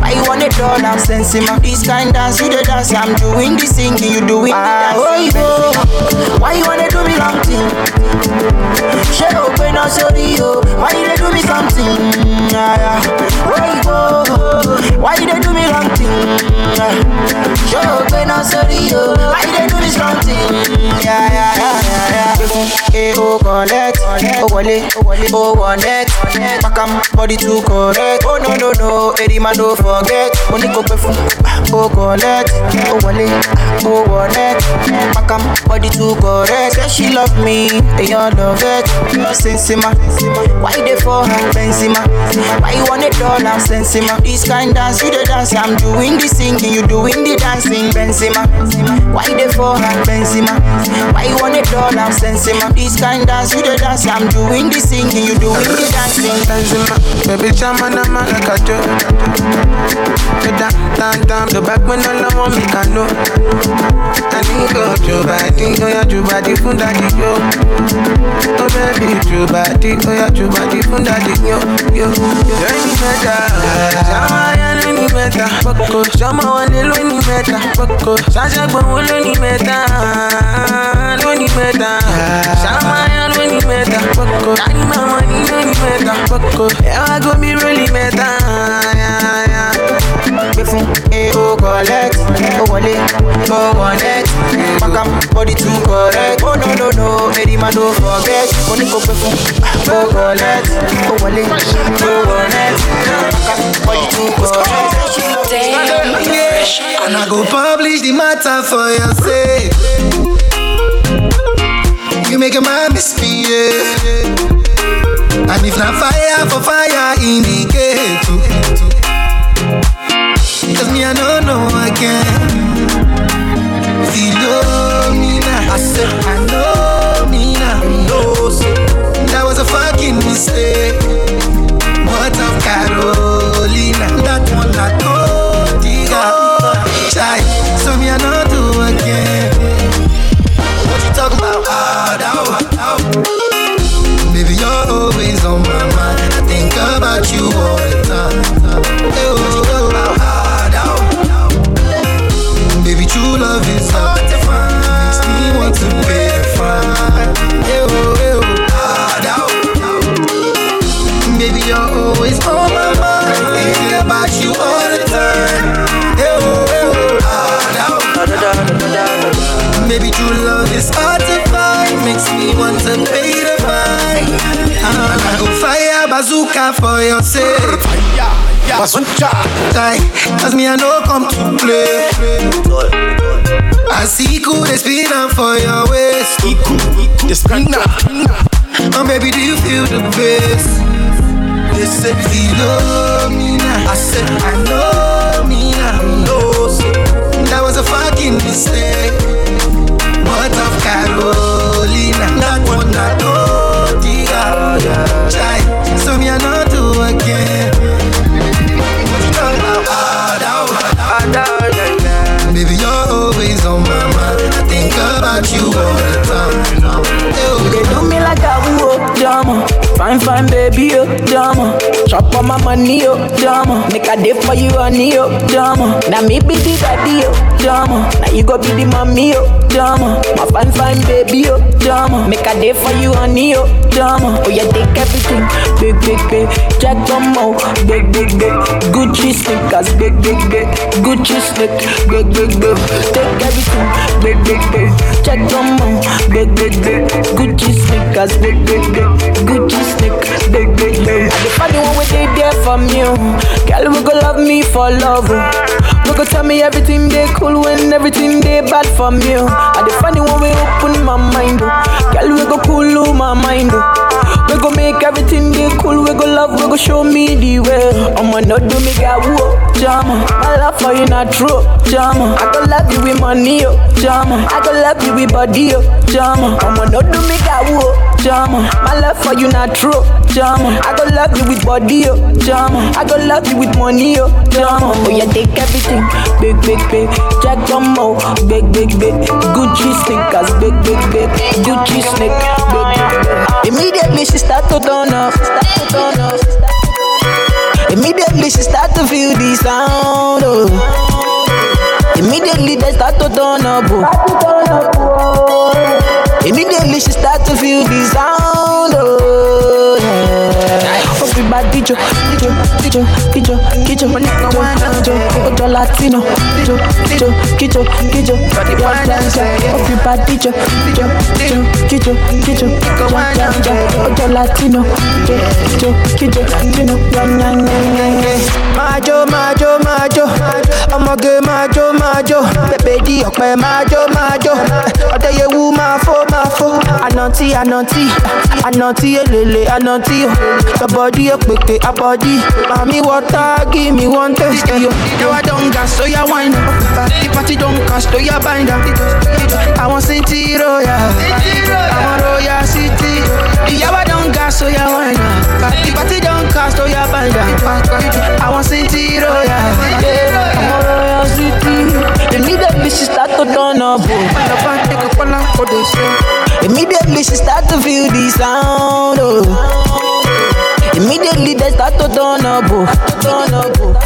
Why you want a dollar Sensima? This kind dance you dey dance, I'm doing the singing, you doing the dancing. Oh, you. Why you wanna do me long thing? Ṣé o pé náà sórí o? Why you dey do me something? Yeah, yeah. Go? Why you dey do me wrong thing? Yeah. Ṣé o pé náà sórí o? Why you dey do me something? Yeah, yeah, yeah, yeah, yeah. Gbé fún e o collect, o wọlé, o wọ net, pakam body too correct. Oh no no no, eri ma no forget. Mo ní kò pé fún collect, o wọlé, o wọ net, pakam body too correct. Say she love me, èèyàn love it. Sensima, why dey for her Benzema? Why you want a dollar Sensima? This kind dance you dey dance, I'm doing the singing, you doing the dancing Benzema. Why dey for her Benzema? Why you want a dollar Sensima? This kind dance you dey dance, I'm doing the singing, you doing the dancing Benzema, baby jam on a man like a joke. The down, down, down, the back when I want me can know. I need go to body, oh yeah, to body, fun daddy yo. Oh baby, to body, oh yeah, to body, fun daddy yo, yo. Any better, Shama ya lo any better, Boko, Daddy my money lo any better, Boko, yeah I go me really better, yeah yeah. Gbé fún e o collect, o wọlé, o wọ net, pakam body too correct. Oh no no no, eri ma no forget. Mo ní kò gbé fún o collect, o wọlé, o wọ net, pakam body too correct. And I go publish the matter for your sake. You make a man misbehave. And if not fire for fire, indicate. Cause me, I don't know again. Philomena, I said, I know me now. That was a fucking mistake. What of Carolina? Oh. Me to pay the fine. Ah, I go fire bazooka for your sake. Bazooka, cause me I know come to play. I see cool, they spin up for your waist. They spin up. Oh baby, do you feel the bass? They said Philomena. I said I know me now. No, that was a fucking mistake. Try, so me I not do again. Baby, you're always on my mind. I think about you all the time. You dey do me like a woo, drama. Fine, fine, baby, oh, drama. Chop on my money, oh, drama. Make a day for you, honey, oh, drama. Now me be the daddy, oh, drama. Now you go be the mommy, oh, drama. My fine, fine, baby, oh, drama. Make a day for you, honey, oh, drama. Oh, yeah, take everything, big, big, big. Jack them out, big, big, big. Gucci sneakers, big, big, big. Gucci sneak, big, big, big. Take everything, big, big, big. Check them out, big, big, big. Gucci sneakers, big, big, big. Gucci sneak, big, big, big. I the funny one we they there from oh. you. Girl, we go love me for love. Oh. Go tell me everything they cool when everything they bad from you. I the funny one we open my mind. oh. Girl, we go cool my mind. oh. We go make everything they cool. We go love. We go show me the way. I'ma not do me got whoa, drama. My love for you not true, drama. I go love you with money, oh, drama. I go love you with body, oh, drama. I'ma not do me got whoa, drama. Oh. My love for you not true, drama. Oh. I go love you with body, oh, drama. Oh. I go love you with money, oh, drama. Oh yeah, take everything, big, big, big. Jack out, big, big, big. Gucci sneakers, big, big, big. Gucci sneak, big, big, big. Immediately she start to turn up, start to turn up. Immediately she start to feel the sound. Oh. Immediately they start to turn up. Oh. Immediately she start to feel the Everybody jo, jo, jo, kijo, kijo, kijo, ojo Latino, kijo, kijo, yeah, yeah, yeah. Everybody jo, jo, jo, kijo, kijo, yeah, yeah, yeah. ojo Latino, kijo, kijo, kijo, yeah, o, your body abọ́dí, mami water, give me one taste yo. Yawa don gas, so ya up, the party don cast, so ya bind up. Àwọn City Royal, àwọn Royal City, Yawa don gas, so ya up, the party don cast, so ya bind up. Àwọn City Royal, I'm a royal city. Immediately she start to turn up. Oh. Immediately she start to feel the sound. Oh. Immediately they start to turn up. Oh. Turn up. Oh.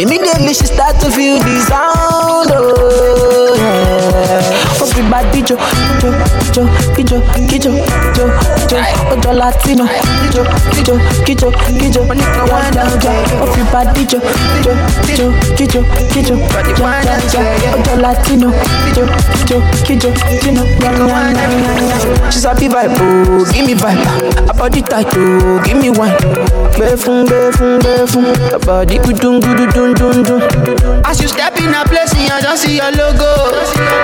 Immediately she start to feel the sound. Oh. Yeah. Everybody jo, jo, jo, kijo, kijo, jo, jo, ojo Latino, kijo, kijo, kijo, kijo. Everybody jo, jo, jo, kijo, kijo, ojo Latino, kijo, kijo, kijo, yeah. She's happy vibe, oh, give me vibe. Her body tight, oh, give me wine. Befun, befun, befun. Her body gudun, gudun, dun, dun, dun. As you step in a place, I just see your logo,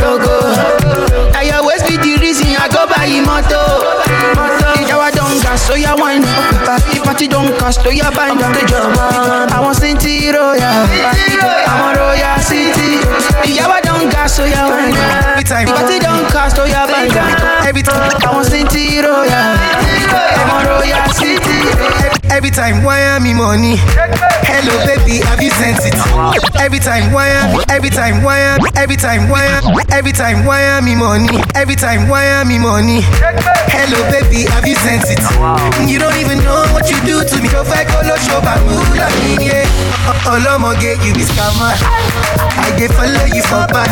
logo. Now your be the reason I go buy moto. The Jawa don't gas, so ya wine. The party don't cost, so ya bind up. I want City Royal, I want Royal City. The Jawa don't gas, so ya wine. Every time, party don't cost, so ya bind up. every time, I want City Royal, I want Royal City. Every time, wire me money. Hello, baby, have you sent it? Every time, wire, every time, wire, every time, wire, every time, wire me money. Every time, wire me money. Hello, baby, have you sent it? You don't even know what you do to me. Go fight, go low, show me, yeah. Olomo get you be scammer. I get follow you for back.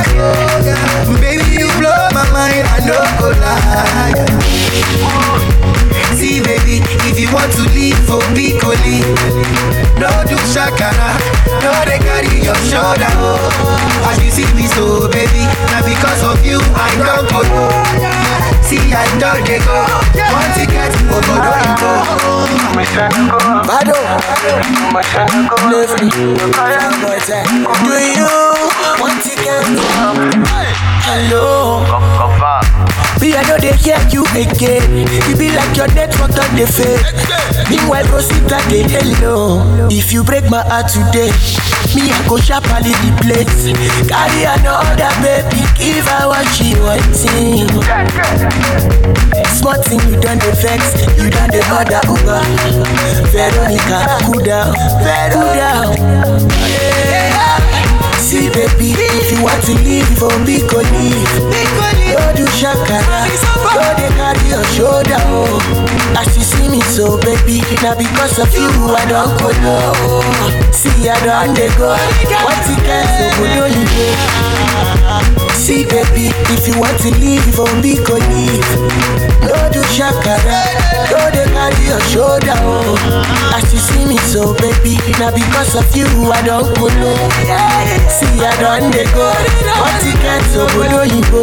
Baby, you blow my mind, I know go lie. See, baby, if you want to leave for Piccoli, no do shakara, no they carry your shoulder. Oh. As you see me so, baby, now because of you, I don't go. See, I don't they go. One ticket, Obodo Iko. Bado. Do you want ticket? Hello. Me, I know they hear you again. You be like your network on the fade. Meanwhile, Rosita, they hello. If you break my heart today, me, I go sharply the place. Carry another baby, give her what she wanting. Smart thing, you done the vex, you done the mother Uber. Veronica, cool down, cool down. See, baby, if you want to leave, for me, go leave. Go do shakara, Oh. go they carry your shoulder. Oh. As you see me, so baby, now because of you, I don't go no. See, I don't they go. What you can so go do you go. See, baby, if you want to leave, me, go leave. Go do shakara, go they carry your shoulder. Oh. As you see me, so baby, now because of you, I don't go no. See, I don't they go. What you can so go do you go.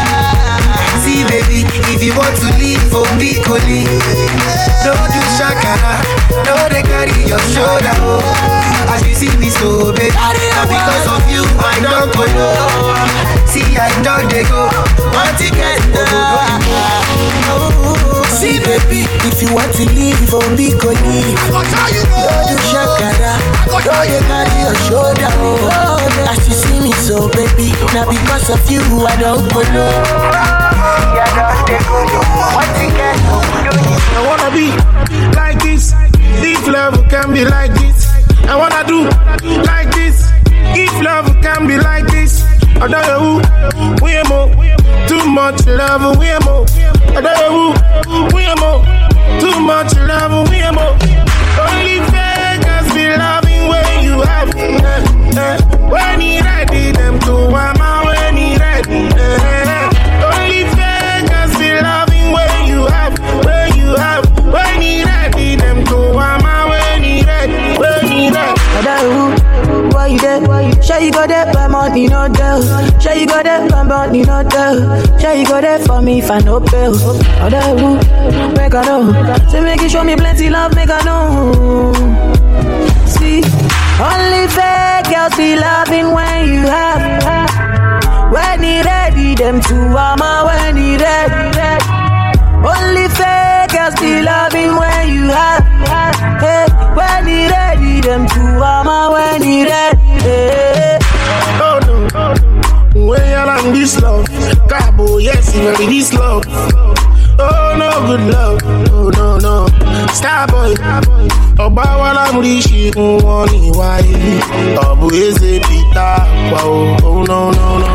baby, if you want to leave oh, for big collie No do shakara, no they carry your shoulder oh. As you see me so baby, now because of you I don't go no See I don't they go, one ticket oh, oh, oh, See baby, if you want to leave for big collie No. Do shakara, no they carry your shoulder oh. As you see me so baby, now because of you I don't go no I wanna be like this. If love can be like this, I wanna do like this. If love can be like this, I don't know who more. Too much love, more. I don't know who more. Too much love, more. Only be loving when you have. eh, eh. When he ready, them to wama when he ready. eh, ready. Why you there? Sure you go there, but money no there. Sure you go there, but money no there. Sure you go there for me if I no bill. Other who make I know. Say make you show me plenty love, make I know. See, only fake girls be loving when you have. When he ready, them two ama when he ready. Only fake girls be loving when you have. Hey, when he ready, them two ama when he ready. Hey. Oh no, when you're on this love, Cabo, yes, you ready this love. Oh no, good love, oh no, no. Starboy, ọba wa lámúrí ṣìkún wọn ní wáyé. Ọ̀bù eze Peter, ó, oh no, no, no.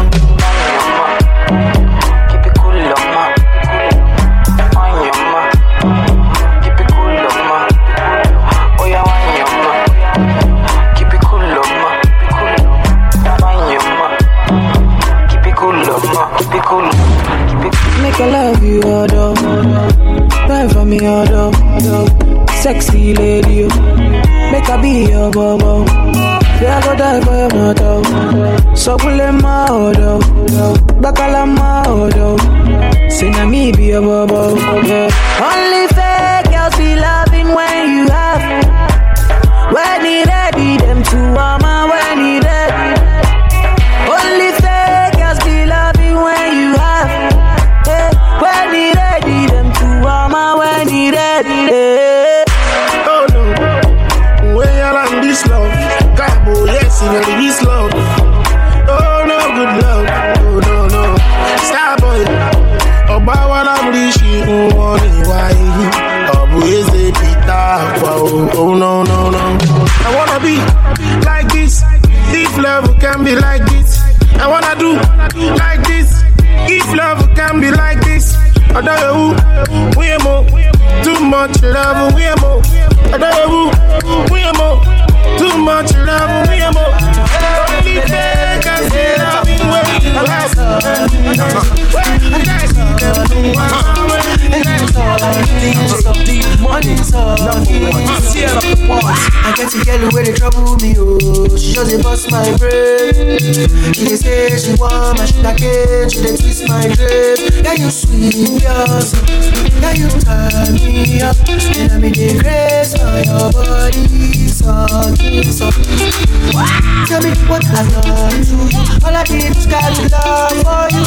I've done you. All I did was got to love for you.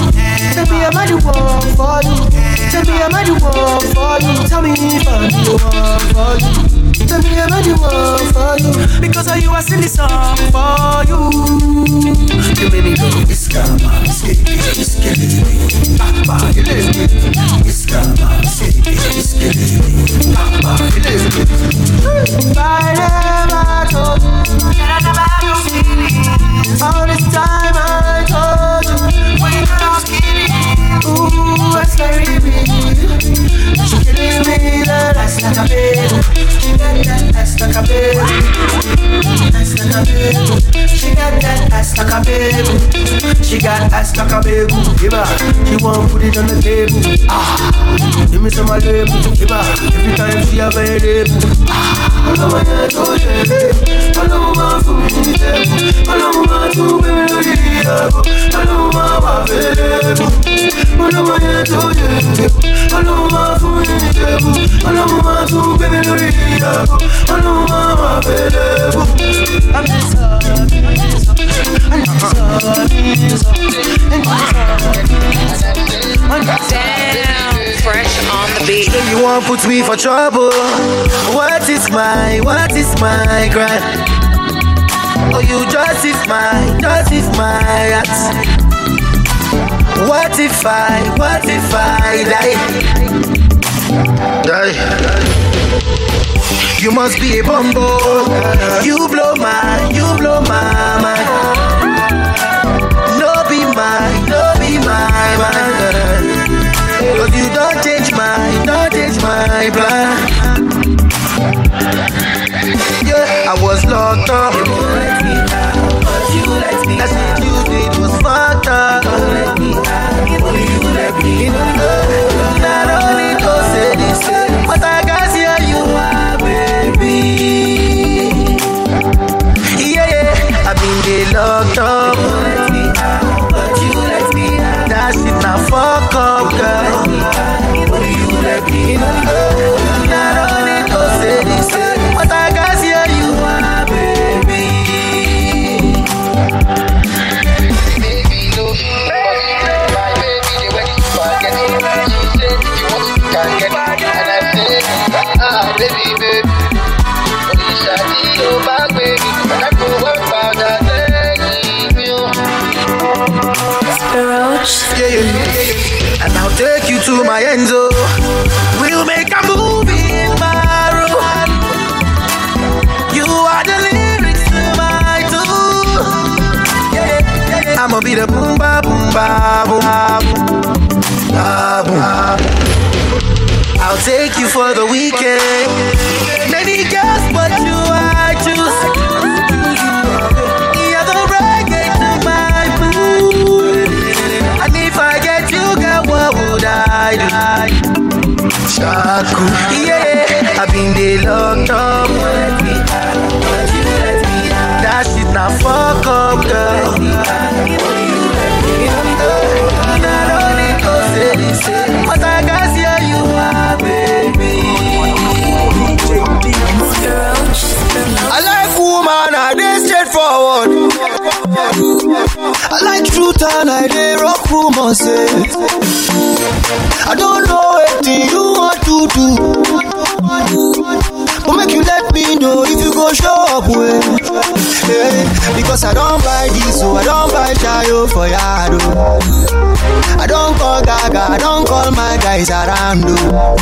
Tell me I'm the one for you. Tell me I'm the one for you. Tell me if I'm for you. Tell me I'm the one for you. Because of you, I sing this song for you. You made me go, it's karma, it's it's all this time I told you you Ooh, that's very big. She killing me, last like a got that ass like a baby. Ass like a baby. She got that ass like a baby. She got ass like a baby. Give her. She want put it on the table. Ah, give me some of label. Give her. Every time she have a label. Ah, baby. I'm just I'm just I'm just I'm just Damn, fresh on the beat. Then you won't put me for trouble. What is my, what is my crime? Oh, you justify, my, justify my acts. What if I, what if I die? Die. You must be a bumbo. You blow my, you blow my mind. No be mine, no be my mind. Cause you don't my plan. Yeah, I was locked up. You let me but you let me ba boom ba boom ba boom ba boom. I'll take you for the weekend. Many girls, but you I choose. Reggae my. And if I get you, girl, what would I do? Yeah, I've been locked up. Like truth and I dey rock rumors. Eh. I don't know anything you want to do. But make you let me know if you go show up well. Yeah, because I don't buy this, so I don't buy chayo for yard. oh. I don't call Gaga, I don't call my guys around. oh.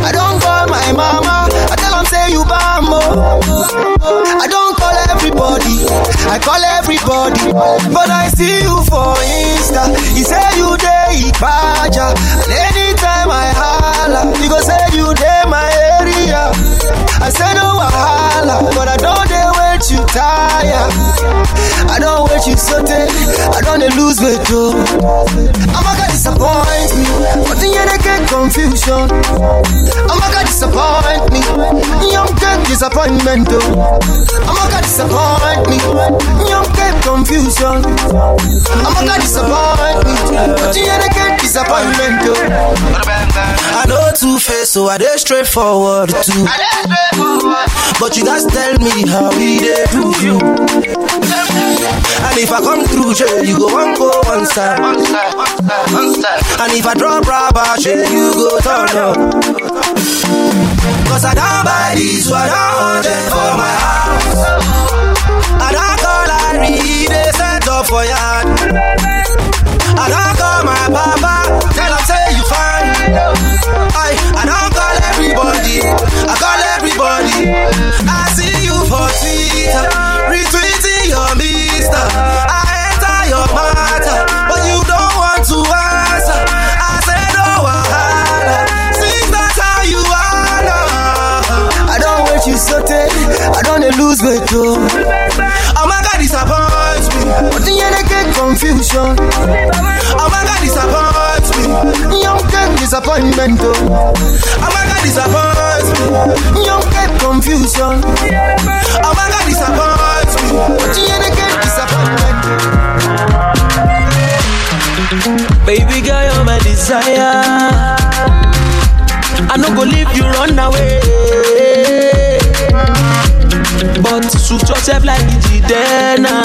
I don't call my mama, I tell them say you bambo. Oh. I don't call everybody, I call everybody. But I see you for Insta, you say you dey Ipaja. And anytime I holla, you go say I said no wahala, but I don't they wait you tired. I don't wait you something, I don't they lose weight too. I'm gonna disappoint me, but then you get confusion. I'm gonna disappoint me, young get disappointment too. I'm gonna disappoint me, young get confusion. I'm gonna disappoint me, but you get disappointment too. I know two face, so I dey straightforward too. But you guys tell me how we dey do you. And if I come through, jail, you go one go one side. And if I drop rubber, jail, you go turn up. Cause I don't buy this one, I them for my house. I don't call Larry, they set up for yard. I don't call my papa, tell him say. I, I don't call everybody, I call everybody. I see you for Twitter, retweeting your mister. I enter your matter, but you don't want to answer. I say no oh, wahala, since that's how you are. now. I don't wait you so I don't lose weight too. Oh my God, disappoint me, but then you get confusion. Oh my God, disappoint young get disappointment. Oh my God, disappoint me, young get confusion. My God, disappoint me, but then you dey get disappointment. Baby girl, you're my desire. I no go leave you run away. But suit yourself like Jidenna.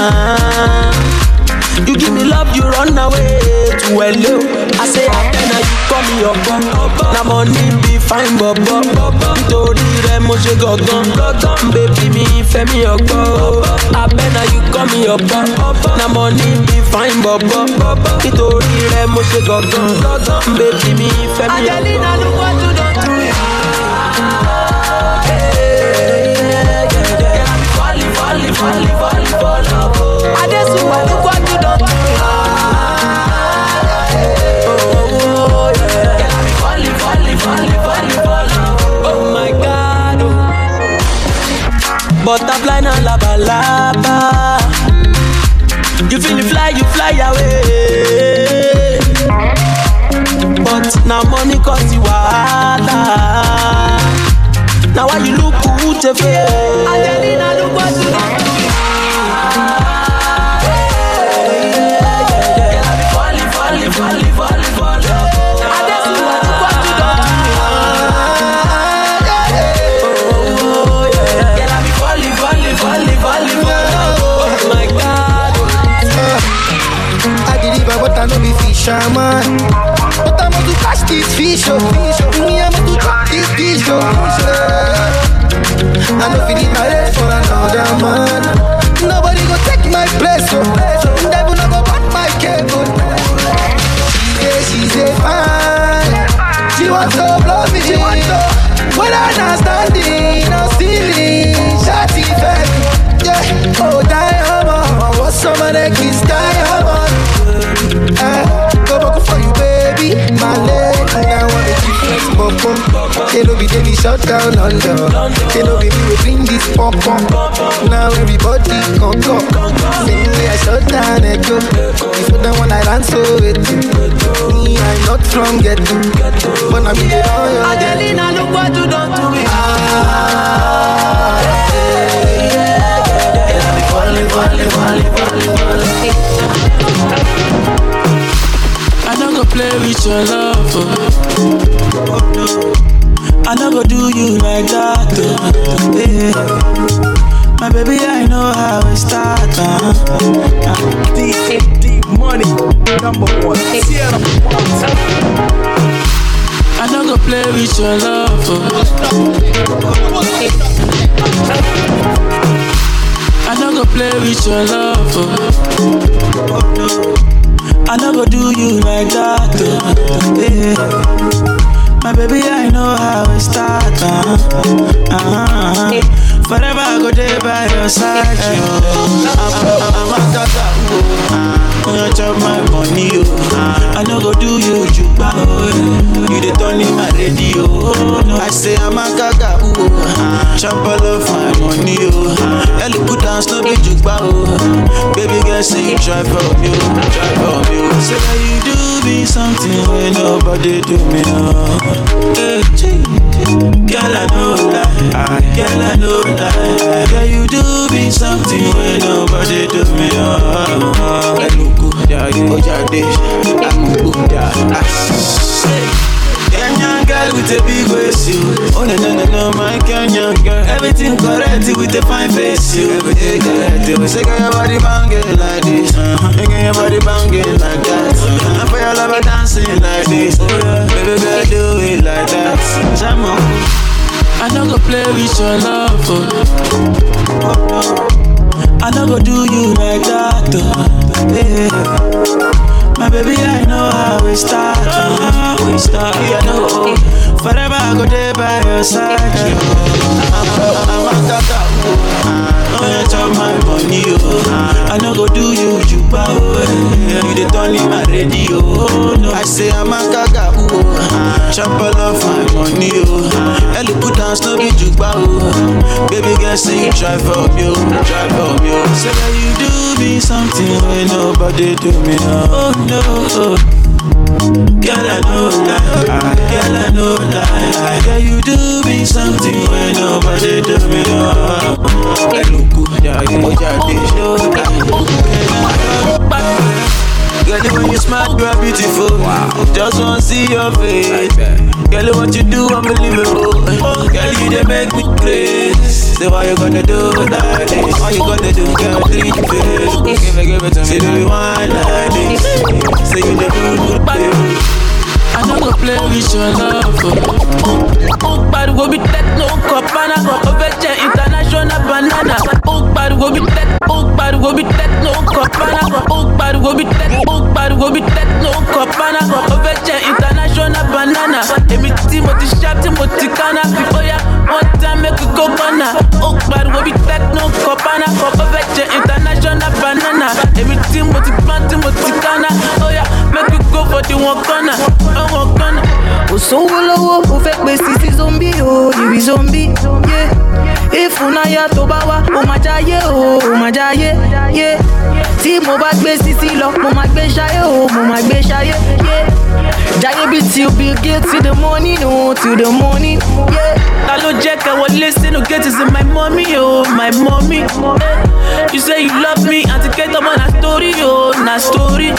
You give me love, you run away to hello. I say Abena, you call me up. Na money be fine, bobo. Nítorí rẹ̀ mo ṣe gangan. Baby mi fẹ́ mi ọgbọ́. Abena, you call me up. Na money be fine, bobo. Nítorí rẹ̀ mo ṣe gangan. Baby mi fẹ́ mi ọgbọ́. Angelina, look what you done to me. Falling, falling, falling, falling. Adesuwa, look what you done to Butterfly na laba laba. You feel fly, you fly away. But now money cause you wahala. Now why you look good? Angelina, look what you I know be fisherman. But I must to catch this fish, oh. Me, I must to drop this fish, oh. I know feel my head for another man. Nobody go take my place, oh. Devil no go back my cable. Say she's a fan. She wants to blow me, she wants to. But I not standing, no stealing, shawty fake. Yeah, oh diamond, oh, oh, oh, what's some of that kiss pop pop. They know be they be shut down under. They know be me we bring this pop pop. Now everybody come come. Same way I shut down echo. Before the one I ran so it. Me I'm not from ghetto, but I be the royal. Angelina, look what you done to me. Ah, yeah, yeah, yeah. I be falling, falling, falling, falling, falling. Go play with your love. oh. I don't go do you like that. oh. Yeah. My baby, I know how it start. Uh. Deep, deep money, number one. Sierra. I don't go play with your love. oh. I don't go play with your love. oh. I don't go do you like that. Yeah. My baby, I know how it start. Uh, uh, uh, uh. Eh. Forever I go there by your side. Yo. I'm, I'm, I'm a tata. Oh. You chop my money, oh. I no go do you juba. You the turn in my radio. Oh. I say I'm a. Oh. Chop all of my money, oh. Yeah, look good dance, no be jukba, oh. Baby girl, say you try for me, try for me. Say that you do me something when nobody do me, oh. Eh, hey, gee. girl, I know lie, girl, I know lie. Girl, you do me something when nobody do me, oh. Eluku, jade, ojade, amuku, jade. Girl with a big waist, you. Oh no no no no, my Kenyan girl. Everything correct with a fine face, you. Everything correct. You girl your body banging like this, uh-huh. Get your body banging like that. Uh-huh. And for your lover dancing like this, oh, yeah. baby girl do it like that. Jamo. I don't go play with your love, oh. I don't go do you like that, oh. Yeah. Baby, I know how we start. Uh, we start. Yeah, no. Forever I go there by your side. Yo. I'm a tata. Oh, you chop my money, oh. I know go do you, you bow. You the turn in my radio. No, I say I'm a gaga, oh. Chop all of my money, oh. Ellie put down slow, be you bow. Baby girl, say you try for me, oh. Try for me, oh. Say that you do me something when nobody do me, oh no. Girl, I know lie, girl, I know lie. Girl, you do me something when nobody do me. Oh, Eluku, yeah, yeah, yeah, Girl, when you smile, you are beautiful. Wow. Just wanna see your face. Girl, what you do, unbelievable. Girl, you they make me crazy. Say, why you gonna do like this? What you gonna do, girl, me face. Give it, give it to me. Say, do you want like this? Say, you the good, baby. I go play with your love. Oh, but we be techno, copana, overture, international banana. Oh, but we be tech, oh, but we be techno, copana, oh, but we be tech, oh, but we be techno, copana, overture, international banana. Emi Timothy Sharp, Timothy Kana, before ya, one time make you go banana. Oh, but we be techno, copana, overture, international banana. Emi Timothy Plant, Timothy Kana, oh yeah, make you go for the one corner. àwọn kan náà. kò sówó lọ́wọ́ ó fẹ́ pé sisi zombi o ìrì zombi yé ìfúnnáyà tó bá wá ó máa jáyé o ó máa jáyé yé tí mo bá gbé sisi lọ mo máa gbé ṣayé o mo máa gbé ṣayé yé jáyé bí till bill gate till the morning o till the morning yé. ta ló jẹ́ ká wọlé sínú gate is my mommy o my mommy. you say you love me àti kẹ́tọ́ mọ́ na story o na story.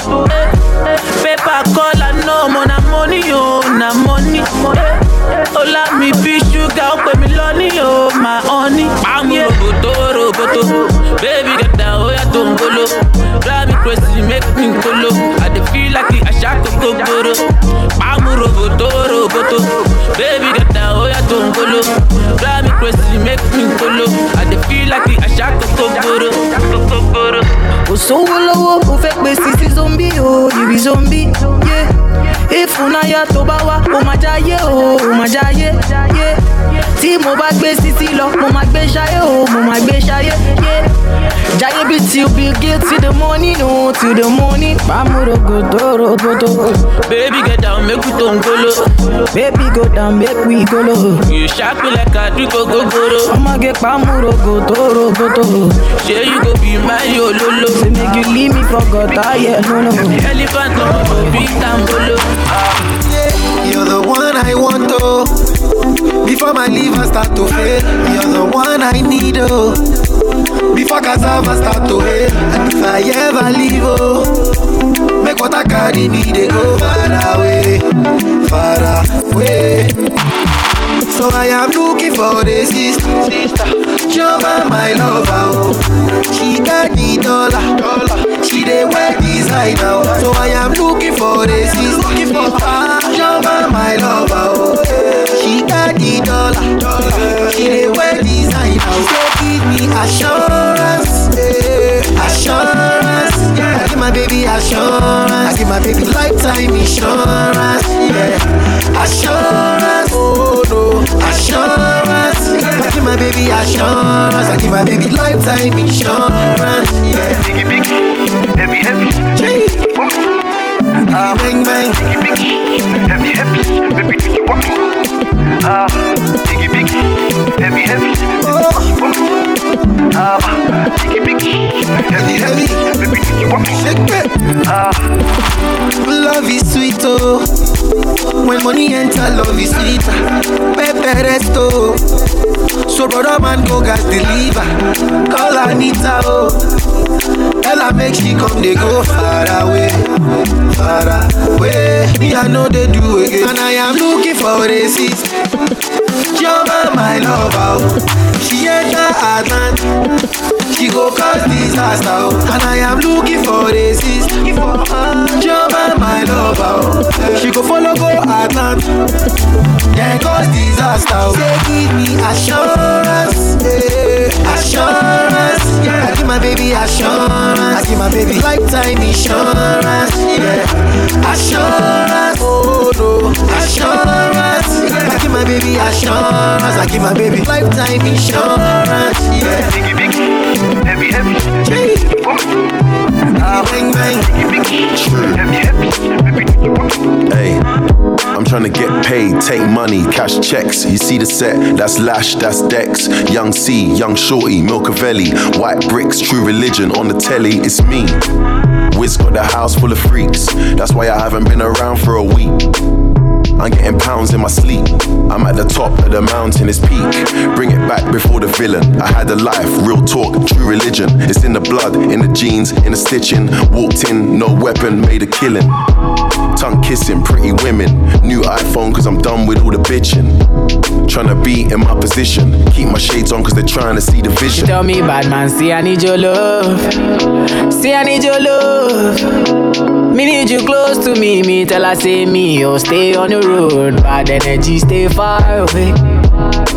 paper call àná ọmọ na money o na money. Ọlá mi bí ṣúgà ó pè mí lọ́ní o my honey. pàmò roboto roboto baby dada ó yàtọ̀ ń bolo drive me crazy make me kolo i dey feel like àṣà kókó gbòòrò. pàmò roboto roboto baby dada ó yàtọ̀ ń bolo drive me crazy make me kolo i dey feel like àṣà kókó gbòòrò. kò sówó lọ́wọ́ ó fẹ́ pé sisi zombi o oh, ìrì zombi yé ìfúnnáyà tó bá wá ó máa jáyé o oh. Ó máa jáyé yé tí mo bá gbé sisi lọ mo máa gbé ṣayé o mo máa gbé ṣayé jáyé bí till bill gate till the morning oh, o till the morning pàmòrògò tó roboto. baby get down make we tó ń baby go down make we kolo. you sharp like àdúgbò gogoro. ọmọge pàmòrògò tó roboto. ṣé you go be my ololo. say make you leave me for gutter yeah no no. elephant no go fit tambolo. You're the one I want, oh. Before my liver start to fail, you're the one I need, oh. Before cassava start to hail, and if I ever leave, oh, make what I carry me, they go far away, far away. So I am looking for the sister, Joma, my lover, oh. She got the dollar, she dey wear designer, oh. So I am looking for the sister, looking for her, Joma, my lover, oh. She got the dollar, she dey wear designer, oh. So give me assurance, eh, assurance. I give my baby assurance, I give my baby lifetime insurance, yeah. Assurance, my baby assurance. I give my baby lifetime insurance. Yeah. Biggie, biggie, heavy, happy. Ah, uh, bang, bang. Biggie, biggie, heavy, heavy, Baby, do Ah, uh, biggie, biggie, happy, happy. Ah, uh, biggie, biggie, happy, happy. Baby, do you want Shake. Ah. Love is sweet, oh. When money enter, love is sweet. Pepe resto. So brother man go gas deliver. Call Anita, oh. Her make she come, they go far away, far away. Me I know they do again, and I am looking for a sis. Joma my lover, oh. she enter Atlant. She go cause disaster, oh. and I am looking for a sis. Joma my lover, oh. she go follow go Atlant. Then cause disaster, oh. say give me assurance, yeah. assurance. Yeah. I give my baby assurance. I give my baby lifetime insurance. Yeah. Assurance, oh no, assurance. Yeah. I give my baby assurance. I give my baby lifetime insurance. Yeah. I'm trying to get paid, take money, cash checks. You see the set, that's Lash, that's Dex. Young C, Young Shorty, Milcavelli, White Bricks, True Religion on the telly, it's me. Wiz got the house full of freaks, that's why I haven't been around for a week. I'm getting pounds in my sleep. I'm at the top of the mountain, it's peak. Bring it back before the villain. I had a life, real talk, true religion. It's in the blood, in the jeans, in the stitching. Walked in, no weapon, made a killing. Tongue kissing, pretty women. New iPhone, cause I'm done with all the bitching. Tryna be in my position. Keep my shades on, cause they're trying to see the vision. tell me, bad man, see I need your love. See I need your love. Me need you close to me. Me tell her say me, oh stay on the road. Bad energy, stay far away.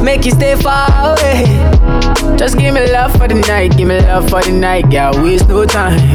Make you stay far away. Just give me love for the night, give me love for the night, girl. Waste no time.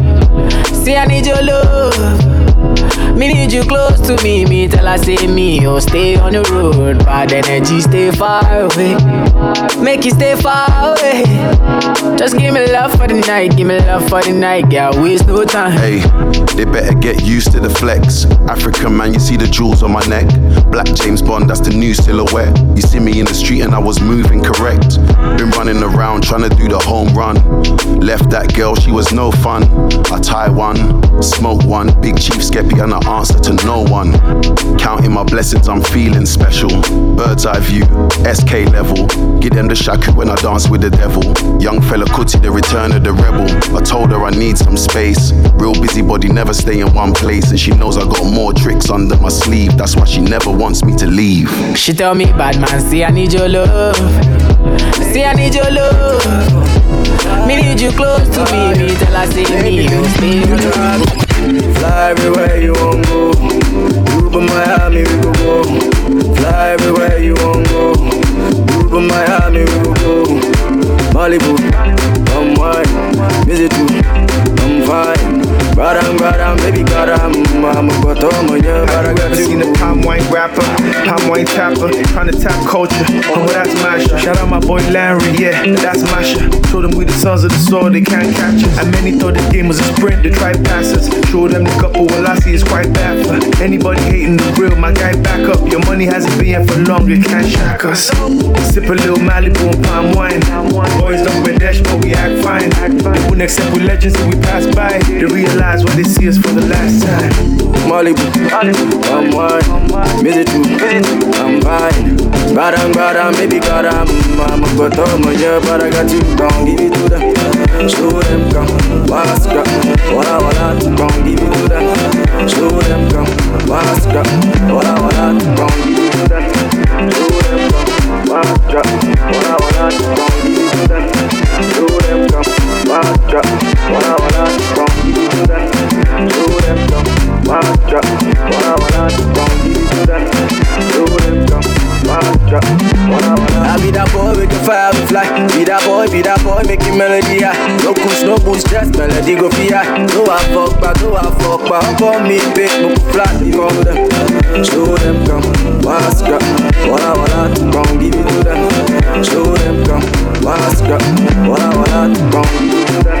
See I need your love. Me need you close to me. Me tell her say me, oh stay on the road. Bad energy, stay far away. Make you stay far away. Just give me love for the night, give me love for the night, girl. Waste no time. Hey, they better get used to the flex. African man, you see the jewels on my neck. Black James Bond, that's the new silhouette. You see me in the street and I was moving correct. Been running around trying to do the home run. Left that girl, she was no fun. I tie one, smoke one, big chief skeppy and I answer to no one. Counting my blessings, I'm feeling special. Bird's eye view, SK level. Give them the shaku when I dance with the devil. Young Fela Kuti, the return of the rebel. I told her I need some space. Real busybody, never stay in one place. And she knows I got more tricks under my sleeve. That's why she never wants me to leave. She tell me, bad man, see I need your love. See I need your love. Me need you close to me. Me tell her say me. Fly everywhere you want go. Uber Miami, we go. Fly everywhere you want go. Uber Miami, we go. Malibu, come wine. Visit you, I'm fine. Badam, badam, baby, badam. Mama, got all my yeah, got seen a palm wine rapper, palm wine tapper, trying to tap culture. Oh, that's Masha. Shout out my boy Larry, yeah, that's Masha. Told them we the sons of the soil, they can't catch us. And many thought the game was a sprint, they try pass us. Show them the couple, well, I see it's quite bad for anybody hating the real. My guy, back up. Your money hasn't been here for long, it can't shock us. Sip a little Malibu and palm wine. Boys don't wear dash, but we act fine. They wouldn't accept we legends till we pass by. They realize when they see us for the last time. Malibu, come wine. Visit you, I'm fine. Badam, badam, baby, badam. Mama, got all my yeah, but I got you. Don't give it to them. Show them come, what's up? What I want, don't give it to them. Show them come, what's up? What I want, don't give it to them. Show them come, what's up? What I want, don't give it to them. Show them come, what's up? What I want, don't give it to them. I be that boy with the fire we fly. Be that boy, be that boy, make the melody high. No kush, no boost, just melody go fear. No I fuck back, no I fuck back. Come me, big, no flat, you know them. Show them come, what's up? Wanna come give it to them. Show them come, what's up? Wanna come give it to them.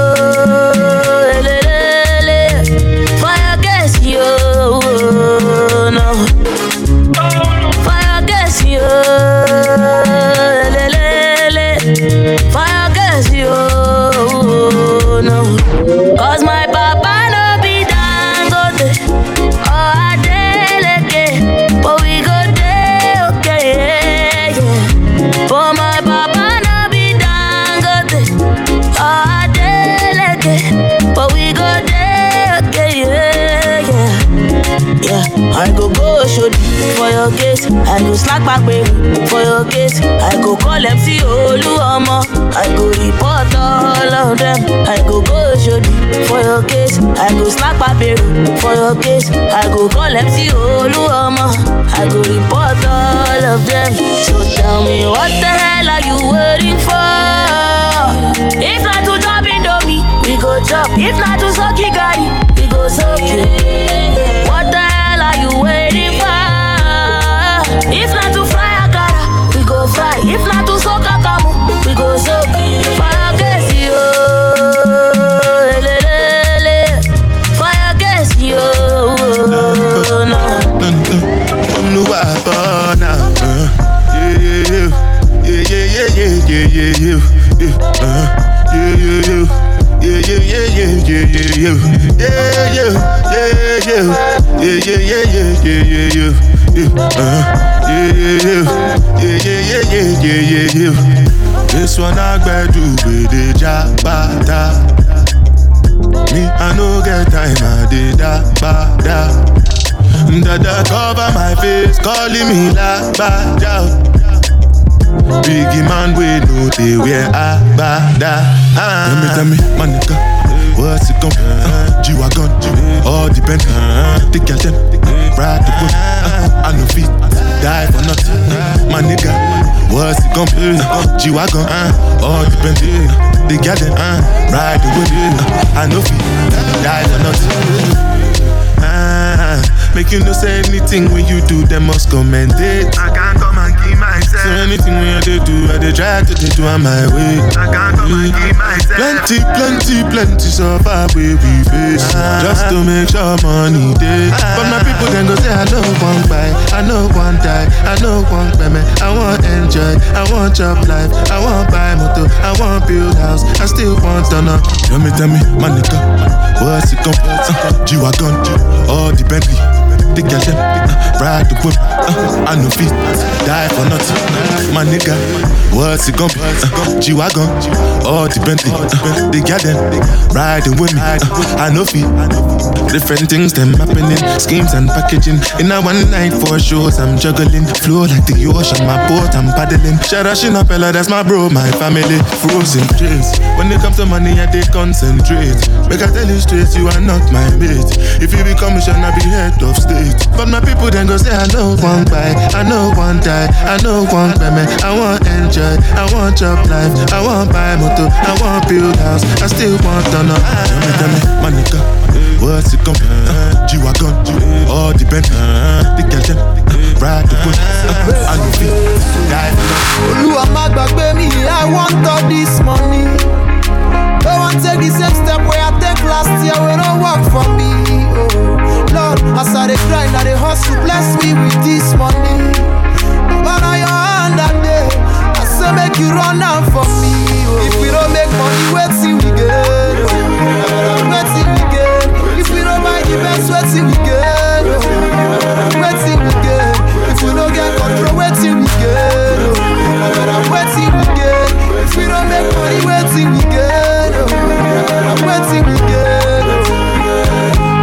Yeah, yeah, yeah. Yeah, yeah, yeah, yeah. This one I gbedu with the jabata. Me, I no get time, I did da ba da. Dada cover my face, calling me la ba da. Biggie man, we know they wear abada. Ah. Tell me, tell me, my nigga, what's it gon' uh, G-Wagon, all depend. Uh, take your time, ride the boat. Uh, I no fit, die for nothing. My nigga, what's it gon' be? Uh, G-Wagon, uh, all depend. They got them, uh, ride the boat. Uh, I no fit, die for nothing. Ah, make you no say anything when you do, them must commend it. I can't come and myself. So anything when you dey do, I dey try to dey do on my way. I can't come and myself. Plenty, plenty, plenty suffer we we face just to make sure money dey. But my people then go say I no want buy, I no one die, I no want payment, I want enjoy, I want chop life, I want buy motor, I want build house, I still want to know. Tell me, tell me, my nigga, what's it gon' uh, G-Wagon, all the Bentley. The them, uh, ride the whip, uh, I no fit, die for nothing. My nigga, what's it gon' be? Uh, G-Wagon, all the Bentley, uh, the girl them, riding with me, uh, I no fit. Different things them happening, schemes and packaging. In a one night for shows, I'm juggling. Flow like the ocean, my boat, I'm paddling. Shout out Shina Peller, that's my bro, my family. Frozen dreams. When it comes to money, I they concentrate. Make I tell you straight, you are not my mate. If you become a I be head of state. But my people then go say, I know one buy, I know one die, I know one payment. I want enjoy, I want job life, I want buy motor, I want build house, I still want to know. Tell me, tell me, my nigga, what's it be? Uh, G-Wagon, all the Bentley, the girl them, ride the boat, uh, I know fit, die. Olúwa má gbàgbé mi, I want all this money. Don't want take the same step where I take last year, wey no work for me. Oh, Lord, I dey grind, I dey hustle, bless me with this money. Baba na your hand I dey, I say make you run am for me. Oh. If we don't make money, wetin we get? Oh. Wetin we get? If we don't buy the best, wetin we get? it oh, to me, girl.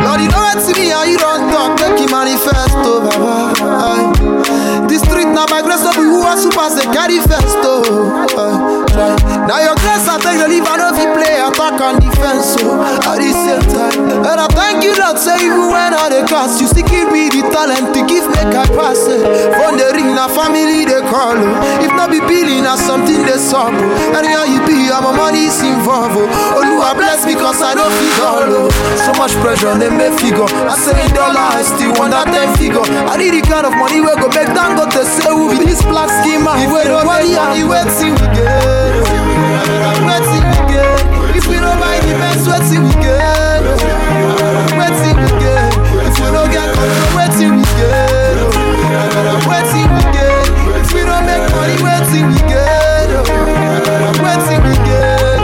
Lord, you me, how you don't talk, make it manifest, oh, Baba. This street now my grace, so who are super, say, carry first, oh. Now your grace, I take the leave, I know if play back on the fence, so at the same time. And I thank you, Lord, say even when I the cast, you still give me the talent to give make I pass it. From the ring, na family they call, oh. if not be billing, na something they solve. oh. Anyhow you be, I'm a money is involved. Oh, Oluwa bless me cause I don't feel all. Oh. So much pressure, they may figure. I say in dollar, I still want that 10 figure. I need the kind of money where go make down, go to say be this black schema. If we don't money, I wait till we get. Wait till we get. If we don't buy the best, wait till we get. Wait till we get. If we don't get control, wait till we get. Wait till we get. If we don't make money, wait till we get. Wait till we get.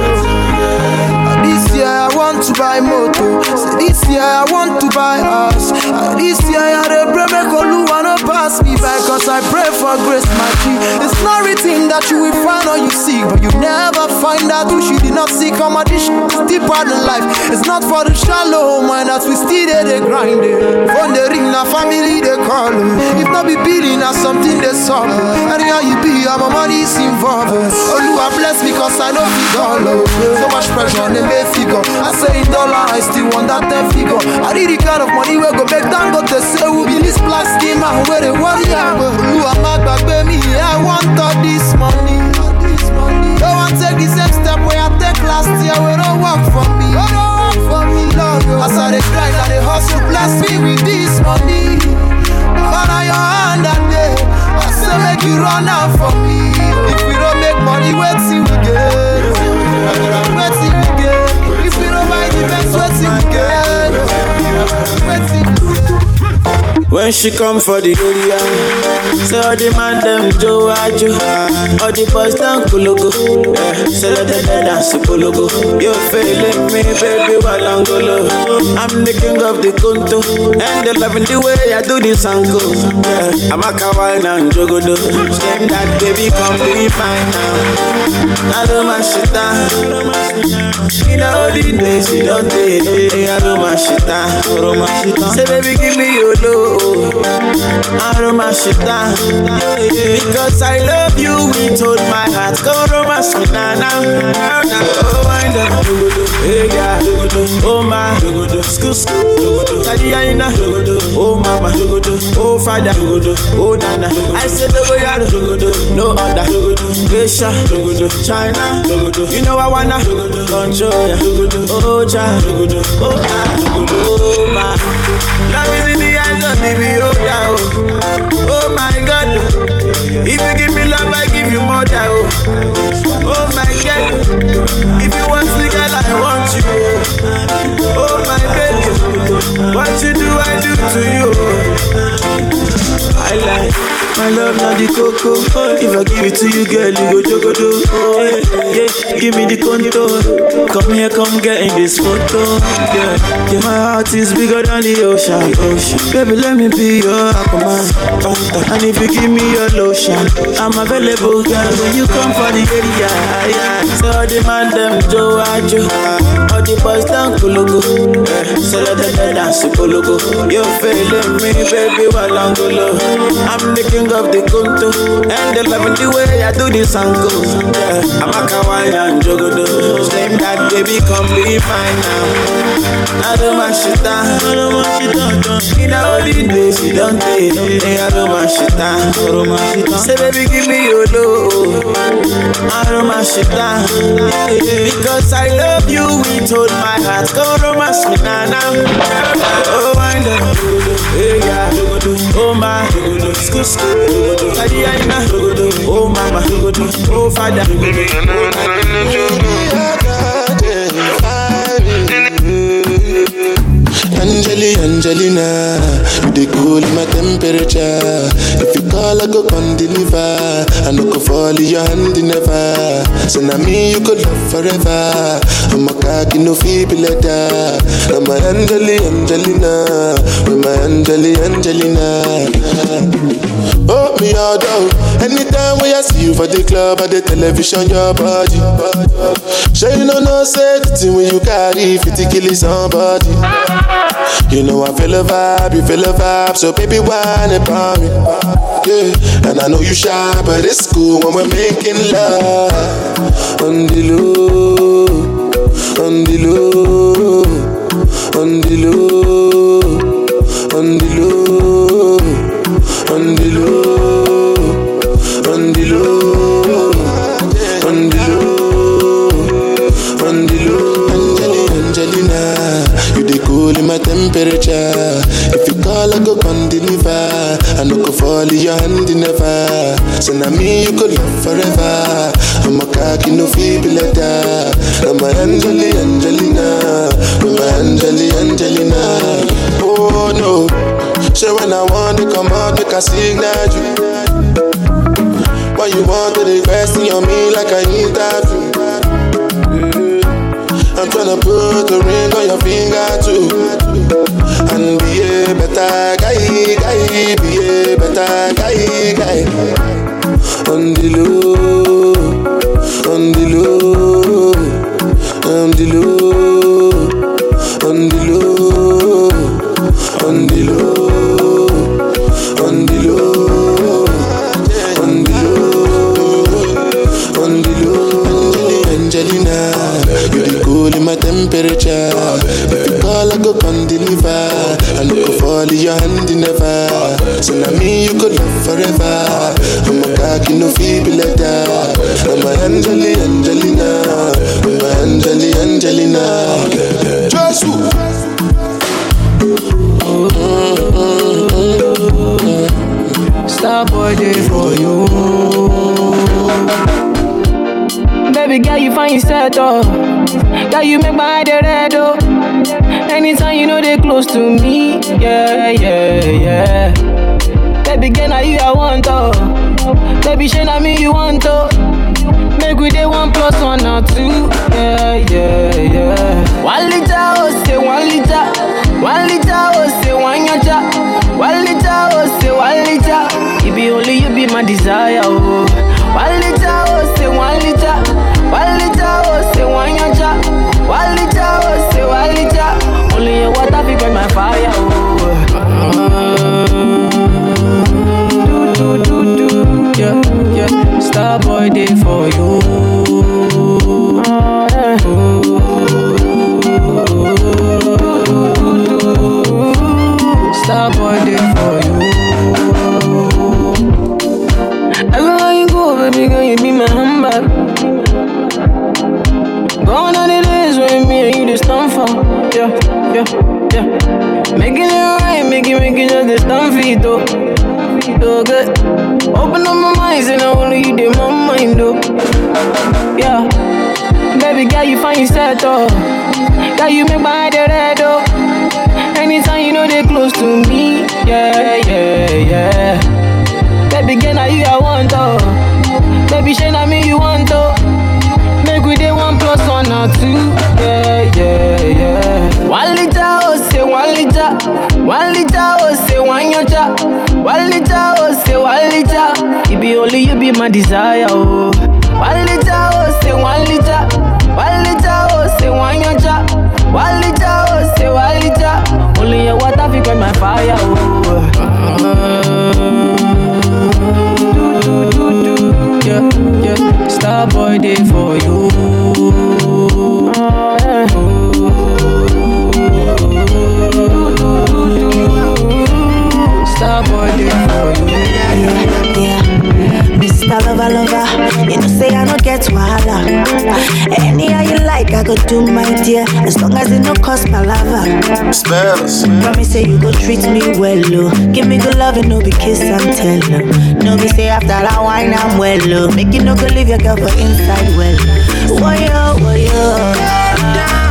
This year I want to buy motor. Say this year I want to buy house. This year I dey pray make Oluwa no pass me by cause I pray for grace my G. It's not written that you will find all you seek, but you never find out who you did not seek. Come on, this still part of life. It's not for the shallow mind that we still there they grind. From the ring, na family they call. If not be billing, na something they solve. Anyhow you be, I'm a money is involved. Oluwa bless me cause I know fit all. oh. So much pressure on the figure. I say in dollar, I still want that 10 figure. I need the kind of money where go back to say who be this black schema where they worry am. Oluwa má gbàgbé mi, I want all this money. Don't want take the same step where I take last year, we don't work for me. Oh, don't work for me, Lord. oh. As I dey grind, I dey hustle, bless me with this money. But on your hand that day, I say make you run out for me. If we don't make money, till we get. Till we get. If we don't buy the best, till we get. Wait till When she come for the area, say all the man them Joe Ajo, all the boys down Kulugu, yeah, say let them dance Kulugu. You feeling me, baby, while I'm the king of the Kunto, and they loving the way I do this angle. Yeah, I'm a kawaii and jogodo. Same that baby, come be mine now. I do my shit down. In the days you don't take, I do my shit down. Say baby, give me your love. I my shit down. Because I love you with all my heart. Go romance me now, now, now. Oh, wind up, hey yeah, oh my, school, school, Tadiana, oh mama, oh father, oh nana. I said dogo yaro, no other, Asia, China. You know I wanna. Control ya, oh cha, oh ah, oh. Love is in the hands of the beholder, oh. Oh my God, oh. if you give me love, I give you more, oh. Oh my God, oh. if you want me, girl, I want you. Oh, oh my baby, what you do, I do to you. I like my love, not the cocoa. If I give it to you, girl, you go jogodo. Oh yeah, give me the contour. Come here, come get in this photo. Yeah, yeah, my heart is bigger than the ocean. ocean. Baby, let me be your aquaman. And if you give me your lotion, I'm available, girl. When you come for the area, yeah. So man them Joe all the boys down Kulugu. Yeah, so let them dance Kulugu. You feeling me, baby, while I'm golo. I'm the king of the Kunto, and they loving the way I do this angle. Yeah, I'm a kawaii and jogodo. Same that baby, come be mine now. I do my shit down, I do my shit down. In all the days you don't take, eh, I do my shit down, I do my shit down. Say baby, give me your love, I do my shit ah. down. Because I love you with all my heart. Go romance me now, now. Oh, wind up, hey yeah, oh my, school, school, Tadiana, oh mama, oh father, Angeli, Angelina, you dey cool my temperature. If you call, I go come deliver. I no go fall in your hand never. So now me you could love forever. I'm a cocky no feeble letter. I'm a Angeli, Angelina, with my Angeli, Angelina. Oh me all down. Anytime when I see you for the club or the television, your body. Sure you know no thing when you carry 50 kill somebody. You know I feel a vibe, you feel a vibe, so baby whine about me. Yeah, and I know you shy, but it's cool when we're making love on the low. on the low, on the low, on the low, a signal you. Why you want to invest in me like I interview? Mm-hmm. I'm tryna put a ring on your finger too. And be a better guy, guy, be a better guy, guy. On the low, on the low, on the low, So now me you could love forever. I'm a cocky no feeble letter. I'm a Angeli Angelina, I'm a Angeli Angelina. Jesus. Star boy day for you. Baby girl, you find yourself oh. Girl, you make my dey red oh. Anytime you know they close to me, yeah, yeah, yeah. Baby girl, now you I want oh. Baby, shey na me you want oh. Make we dey one plus one or two, yeah, yeah, yeah. One liter oh say one liter, one liter oh say one yacha, one liter oh say one liter. It be only you be my desire oh. Star boy day for you. Star boy for you. Everywhere you go, baby girl, you be my. Gone are the days when me and you just for. Yeah, yeah, yeah. Making it right, make it just stand for it, though. So good. Open up my and I only you did my mind, though. Yeah. Baby girl, you find yourself, though. Girl, you make my head red, though. Anytime you know they close to me, yeah, yeah, yeah. Baby girl, now you I want, oh. Baby, shey na me you want, oh. Make we dey one plus one or two, One liter, oh, say one yacha. One liter, oh, say one. It be only you be my desire, oh. One liter, oh, say one liter. One liter, oh, say one liter, oh, say one. Only your water fi quench my fire, oh. Do, yeah, yeah. Star boy day for you. Mr. Lover, lover, you know say I don't get wahala. Anyhow you like, I go do my dear, as long as it no cost palava. Spells. Promise say you go treat me well, oh. Give me good love and no be kiss and tell, oh. No be say after that wine I'm well, oh. Make you no go leave your girl for inside well. Woyo, woyo. Whoa.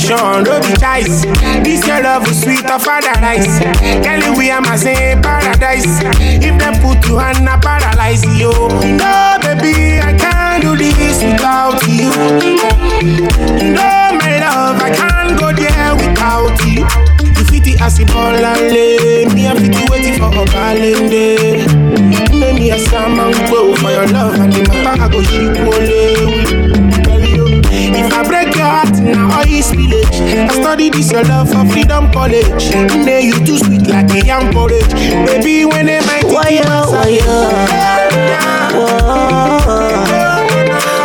Shown, no be choice. This your love is sweet of paradise. Girl, we am a say paradise. If they put you on a paralyze you. No, baby, I can't do this without you. No, my love, I can't go there without you. You fit it as a ball and lay. Me, I fit it waiting for a calendar. Make me a salmon go for your love and the matter I go ship heart now all is village I study this your love for freedom college And Nay, you too sweet like a young porridge Baby, when they might Why yo, why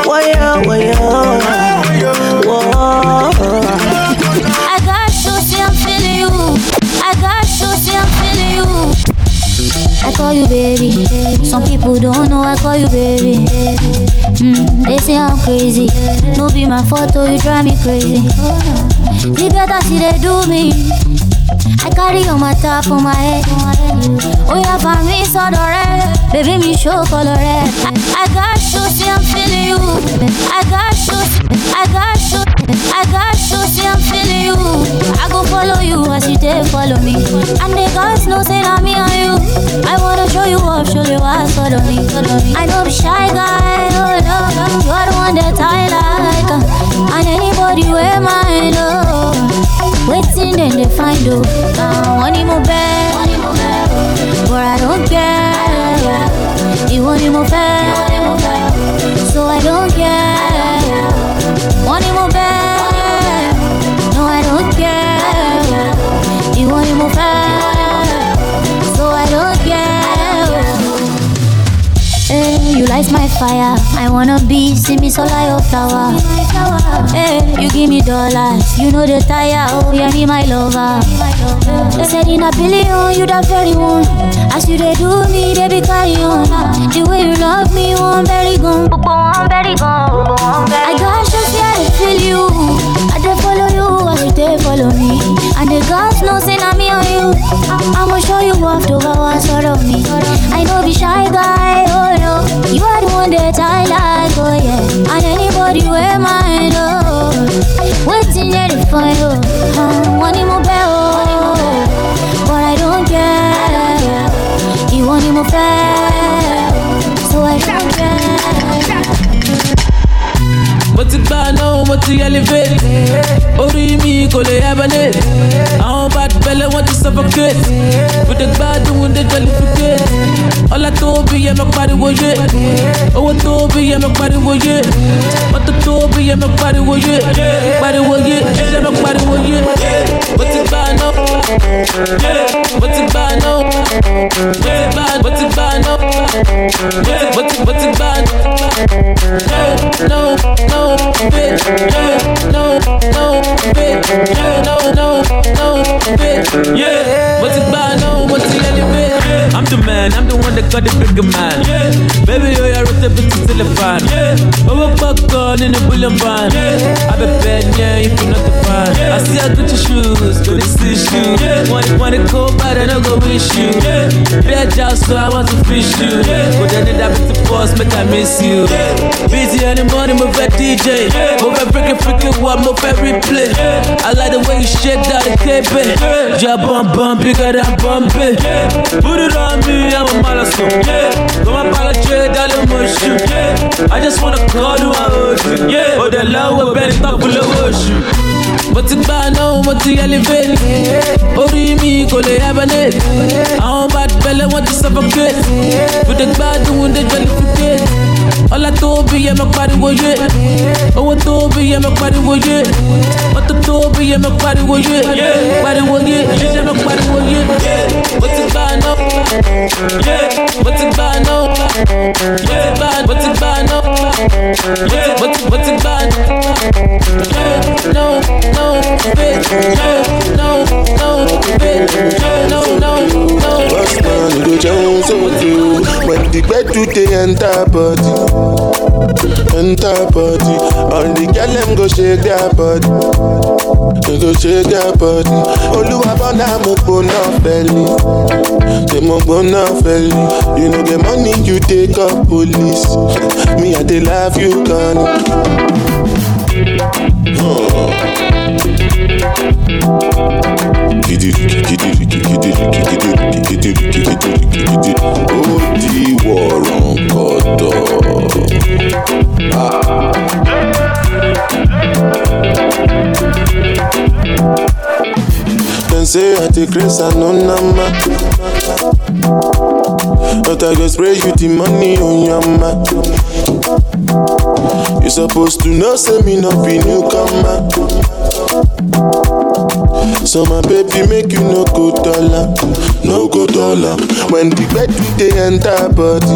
Why yo, why call you baby. Some people don't know I call you baby. Mm, they say I'm crazy. No be my photo, you drive me crazy. The better see they do me. I carry on my top on my head. Oh yeah, for me so the red. Baby, me show color red. I, I got shoes, see I'm feeling you. I got shoes, I got you, I got you, see I'm feeling you. I go follow you as you take follow me. And the guys know say that me and you. I wanna show you off, show you what's follow me, follow me. I know be shy guy, oh no, you are the one that I like. And anybody wear my love. Waiting then they find you. Uh, one more bad, but I don't care. You want him more bad, so I don't care. Care. You want so I don't care. Hey, you light my fire. I wanna be, see me so like your flower. Hey, you give me dollars, you know the tire, oh yeah, me my lover. They said in a billion, you the very one. As you they do me, they be carry on. The way you love me, one very gone, one very gone. I got you, see I feel you. They follow me. And the girls know say na me and you. I'ma show you off to go sort of me. I know be shy guy, oh no. You are the one that I like, oh yeah. And anybody wear my love. Waiting there find you. Uh, one more bell, but I don't care. You want more fair, so I don't care. Mo ti gbà náà mo ti elevate orí mi kò lè hibernate àwọn bad belle wọ́n ti suffocate? We dey gbádùn dey jollificate ọlá tó bí yẹ mọ pariwo yé owó tó bí yẹ mọ pariwo yé mọ́tò tó bí yẹ mọ pariwo yé pariwo yé ṣiṣẹ́ mọ pariwo yé mo ti gbà náà mo ti gbà náà mo ti gbà mo ti gbà náà mo ti mo ti náà no no bitch no no bitch no no no bitch yeah man. I'm the one that got the bigger man. Baby yo ya rote bi ti telefan owó pọ̀kọ́ nínú bullion van. Abẹ́bẹ́ yẹn if you not the fan. I see her Gucci shoes go dey see shoe wọ́n wọ́n dey kó bàdé no go wish you. Bí ẹja so I want to fish you. Kò dé ní dàbí ti boss make I miss you. Busy any morning mo fẹ́ DJ mo fẹ́ freaking freaking wa mo fẹ́ replay I like the way you shake that kebe ja bum bum bigger than Bombay put it on me I'm a malason go my apology darling mo shoot I just wanna call you my ojú o dẹ̀ lọ́wọ́ bẹ́ẹ̀ ni tọ́kù lówó oṣù mo ti gbà náà mo ti elevate orí mi kò lè hibernate àwọn bad belle wọ́n ti suffocate. We dey gbádùn dey jollificate ọlá tó bí yẹ mọ pariwo yé owó tó bí yẹ mọ pariwo yé tó bí yẹ mọ pariwo yé pariwo yé ṣiṣẹ́ mọ pariwo yé mo ti gbà náà mo ti gbà náà mo ti gbà náà mo ti mo ti gbà náà no? No? Bitch. No no bitch. No no no. Boss man, you go jẹun sóde o. When the gbedu dey enter body, enter body. All the girl dem go shake their body, they go shake their body. Olúwa bọ́nà mo gbóná fẹ́lí, ṣe mo gbóná fẹ́lí. You know the money you take up police, me I dey love you gan. Gidi riki, gidi riki, gidi riki, gidi riki, gidi riki, gidi riki, gidi. Ó di wọ̀rọ̀ǹkọ̀tọ̀. Dem say I take grace and no nama. But I go spray you the money on your ma. You supposed to know, say me not be newcomer. So my baby make you no go dollar, no go dollar. When the bed we dey enter body,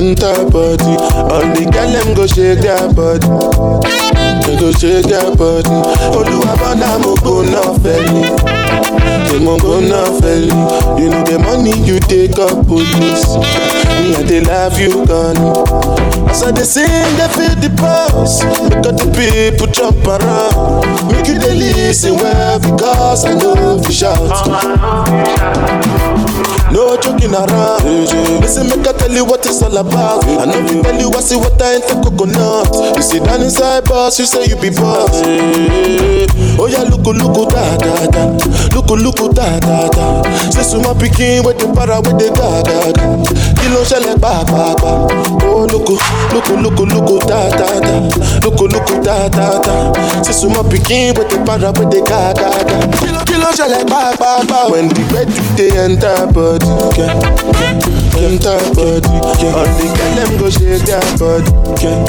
enter body. All the girl them go shake their body, they go shake their body. Oluwabana mo go na feli, they mo go na feli. You know the money you take up police, me I dey love you gone. As I dey sing, they feel the pulse, all the people jump around. Make you dey listen well because I know you shout. No joking around. Listen, make I tell you what it's all about. I know you tell you I see what I ain't the coconut. You sit down inside boss, you say you be boss. Oh yeah, look, look, da da da. Look, look, da da da. Say suma pikin with the para with the da da da. Kilo shele ba ba ba. Oh look, da da da. Look, look, da da da. Suma pikin with the para da. Kilo, kilo shele ba ba ba. When the bed they enter body, yeah. enter body. Yeah. All the girl them go shake their body, yeah.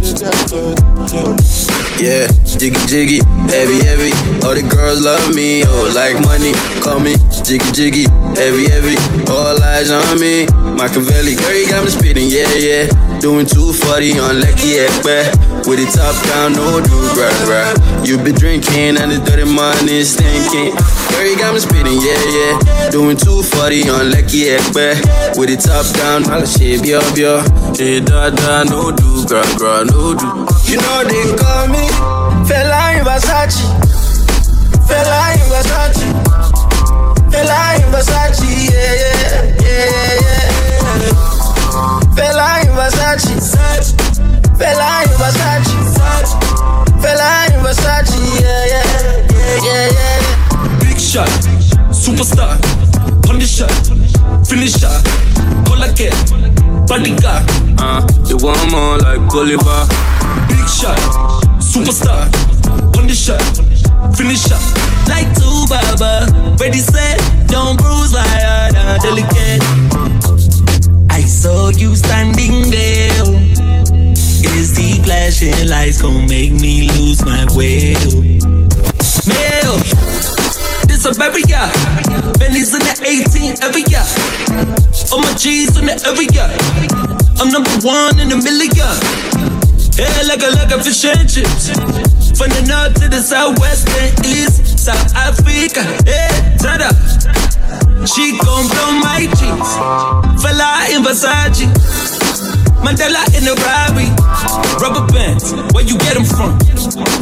Shake their body, yeah. Yeah, jiggy jiggy, heavy heavy. All the girls love me, oh like money. Call me jiggy jiggy, heavy heavy. All eyes on me. Machiavelli, girl, you got me spitting, yeah yeah. Doing 240 on Lekki Epe. With the top down, no do gra gra. You been drinking and the dirty money is stinking. Girl, you got me spitting, yeah yeah. Doing 240 on Lekki Epe. With the top down, all the shit, bio. Shit da da, no do gra gra, no do. You know they call me Fela in Versace. Fela in Versace. Fela in Versace. Yeah, yeah, yeah, yeah. Fela in Versace. Fela in Versace. Fela in Versace. Yeah, yeah, yeah, yeah, yeah. Big shot, superstar, condition, finisher, Colacare, bodyguard. Uh, you want more like Bolivar. Shot, superstar, condition, finisher. Like two baba, ready set, don't bruise my heart, uh, delicate. I saw you standing there. Is the flashing lights gonna make me lose my way? Mail, this a baby yeah. Benny's in the 18 every year. All my G's in the every year. I'm number one in a million. Yeah, like a like a fish and chips. From the north to the southwest and east, South Africa. Yeah, turn up. She gon' blow my cheeks. Fela in Versace. Mandela in the Rari. Rubber bands, where you get them from?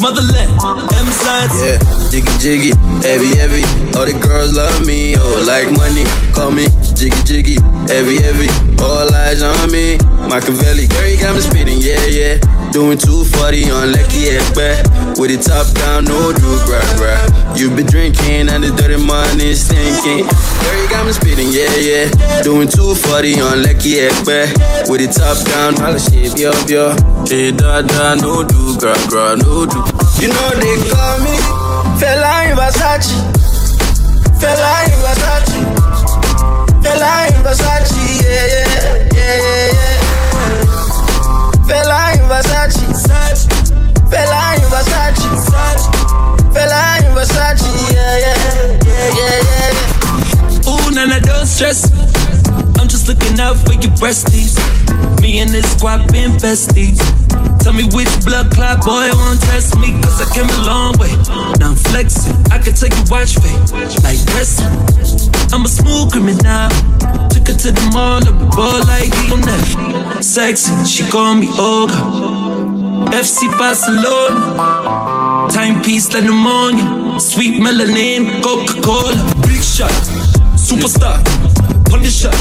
Motherland, M signs. Yeah, jiggy jiggy, heavy heavy. All the girls love me, oh like money. Call me jiggy jiggy, heavy heavy. All eyes on me. Machiavelli, girl, you got me spitting, yeah yeah. Doing 240 on Lekki Epe. With the top down, no do gra gra. You been drinking and the dirty money stinking. Girl, you got me spitting, yeah yeah. Doing 240 on Lekki Epe. With the top down, all the shit, yo yo. Shit da da, no do gra gra, no do. You know they call me Fela in Versace. Fela in Versace. Fela in Versace. Yeah, yeah, yeah, yeah. Fela in Versace. Fela in Versace. Fela in Versace. Yeah, yeah, yeah, yeah, yeah. Ooh, nana, don't stress. I'm looking out for your breasties. Me and this squad been besties. Tell me which blood clot boy won't test me, cause I came a long way. Now I'm flexing, I can take your watch fade, like wrestling. I'm a smooth criminal. Took her to the mall, up the ball like Lionel. Sexy, she call me Olga. FC Barcelona. Timepiece like pneumonia. Sweet melanin, Coca Cola. Big shot, superstar. Punisher,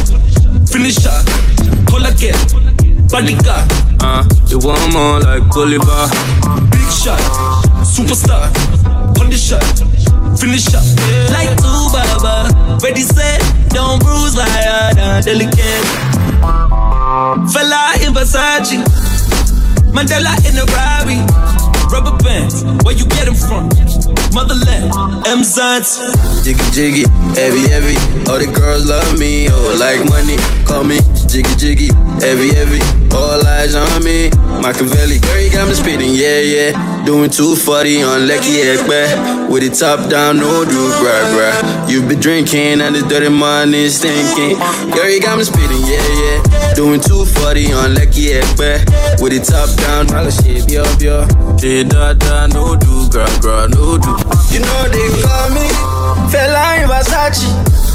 finisher. Colacare, bodyguard. Uh, you want more like Bolivar. Big shot, superstar. On the shot, finish up. Like two baba, ready set, don't bruise like other delicate. Fela in Versace, Mandela in a Rari, rubber bands, where you get them from? Motherland, M Science. Jiggy jiggy, heavy heavy. All the girls love me, oh like money. Call me jiggy jiggy, heavy heavy. All eyes on me, Machiavelli. Girl, you got me spitting, yeah yeah. Doing 240 on Lekki Epe. With the top down, no do gra gra. You be drinking and the dirty money stinking. Girl, you got me spitting, yeah yeah. Doing 240 on Lekki Epe. With the top down, all the shit, yo yo. Shit da da, no do gra gra, no do. You know they call me Fela in Versace.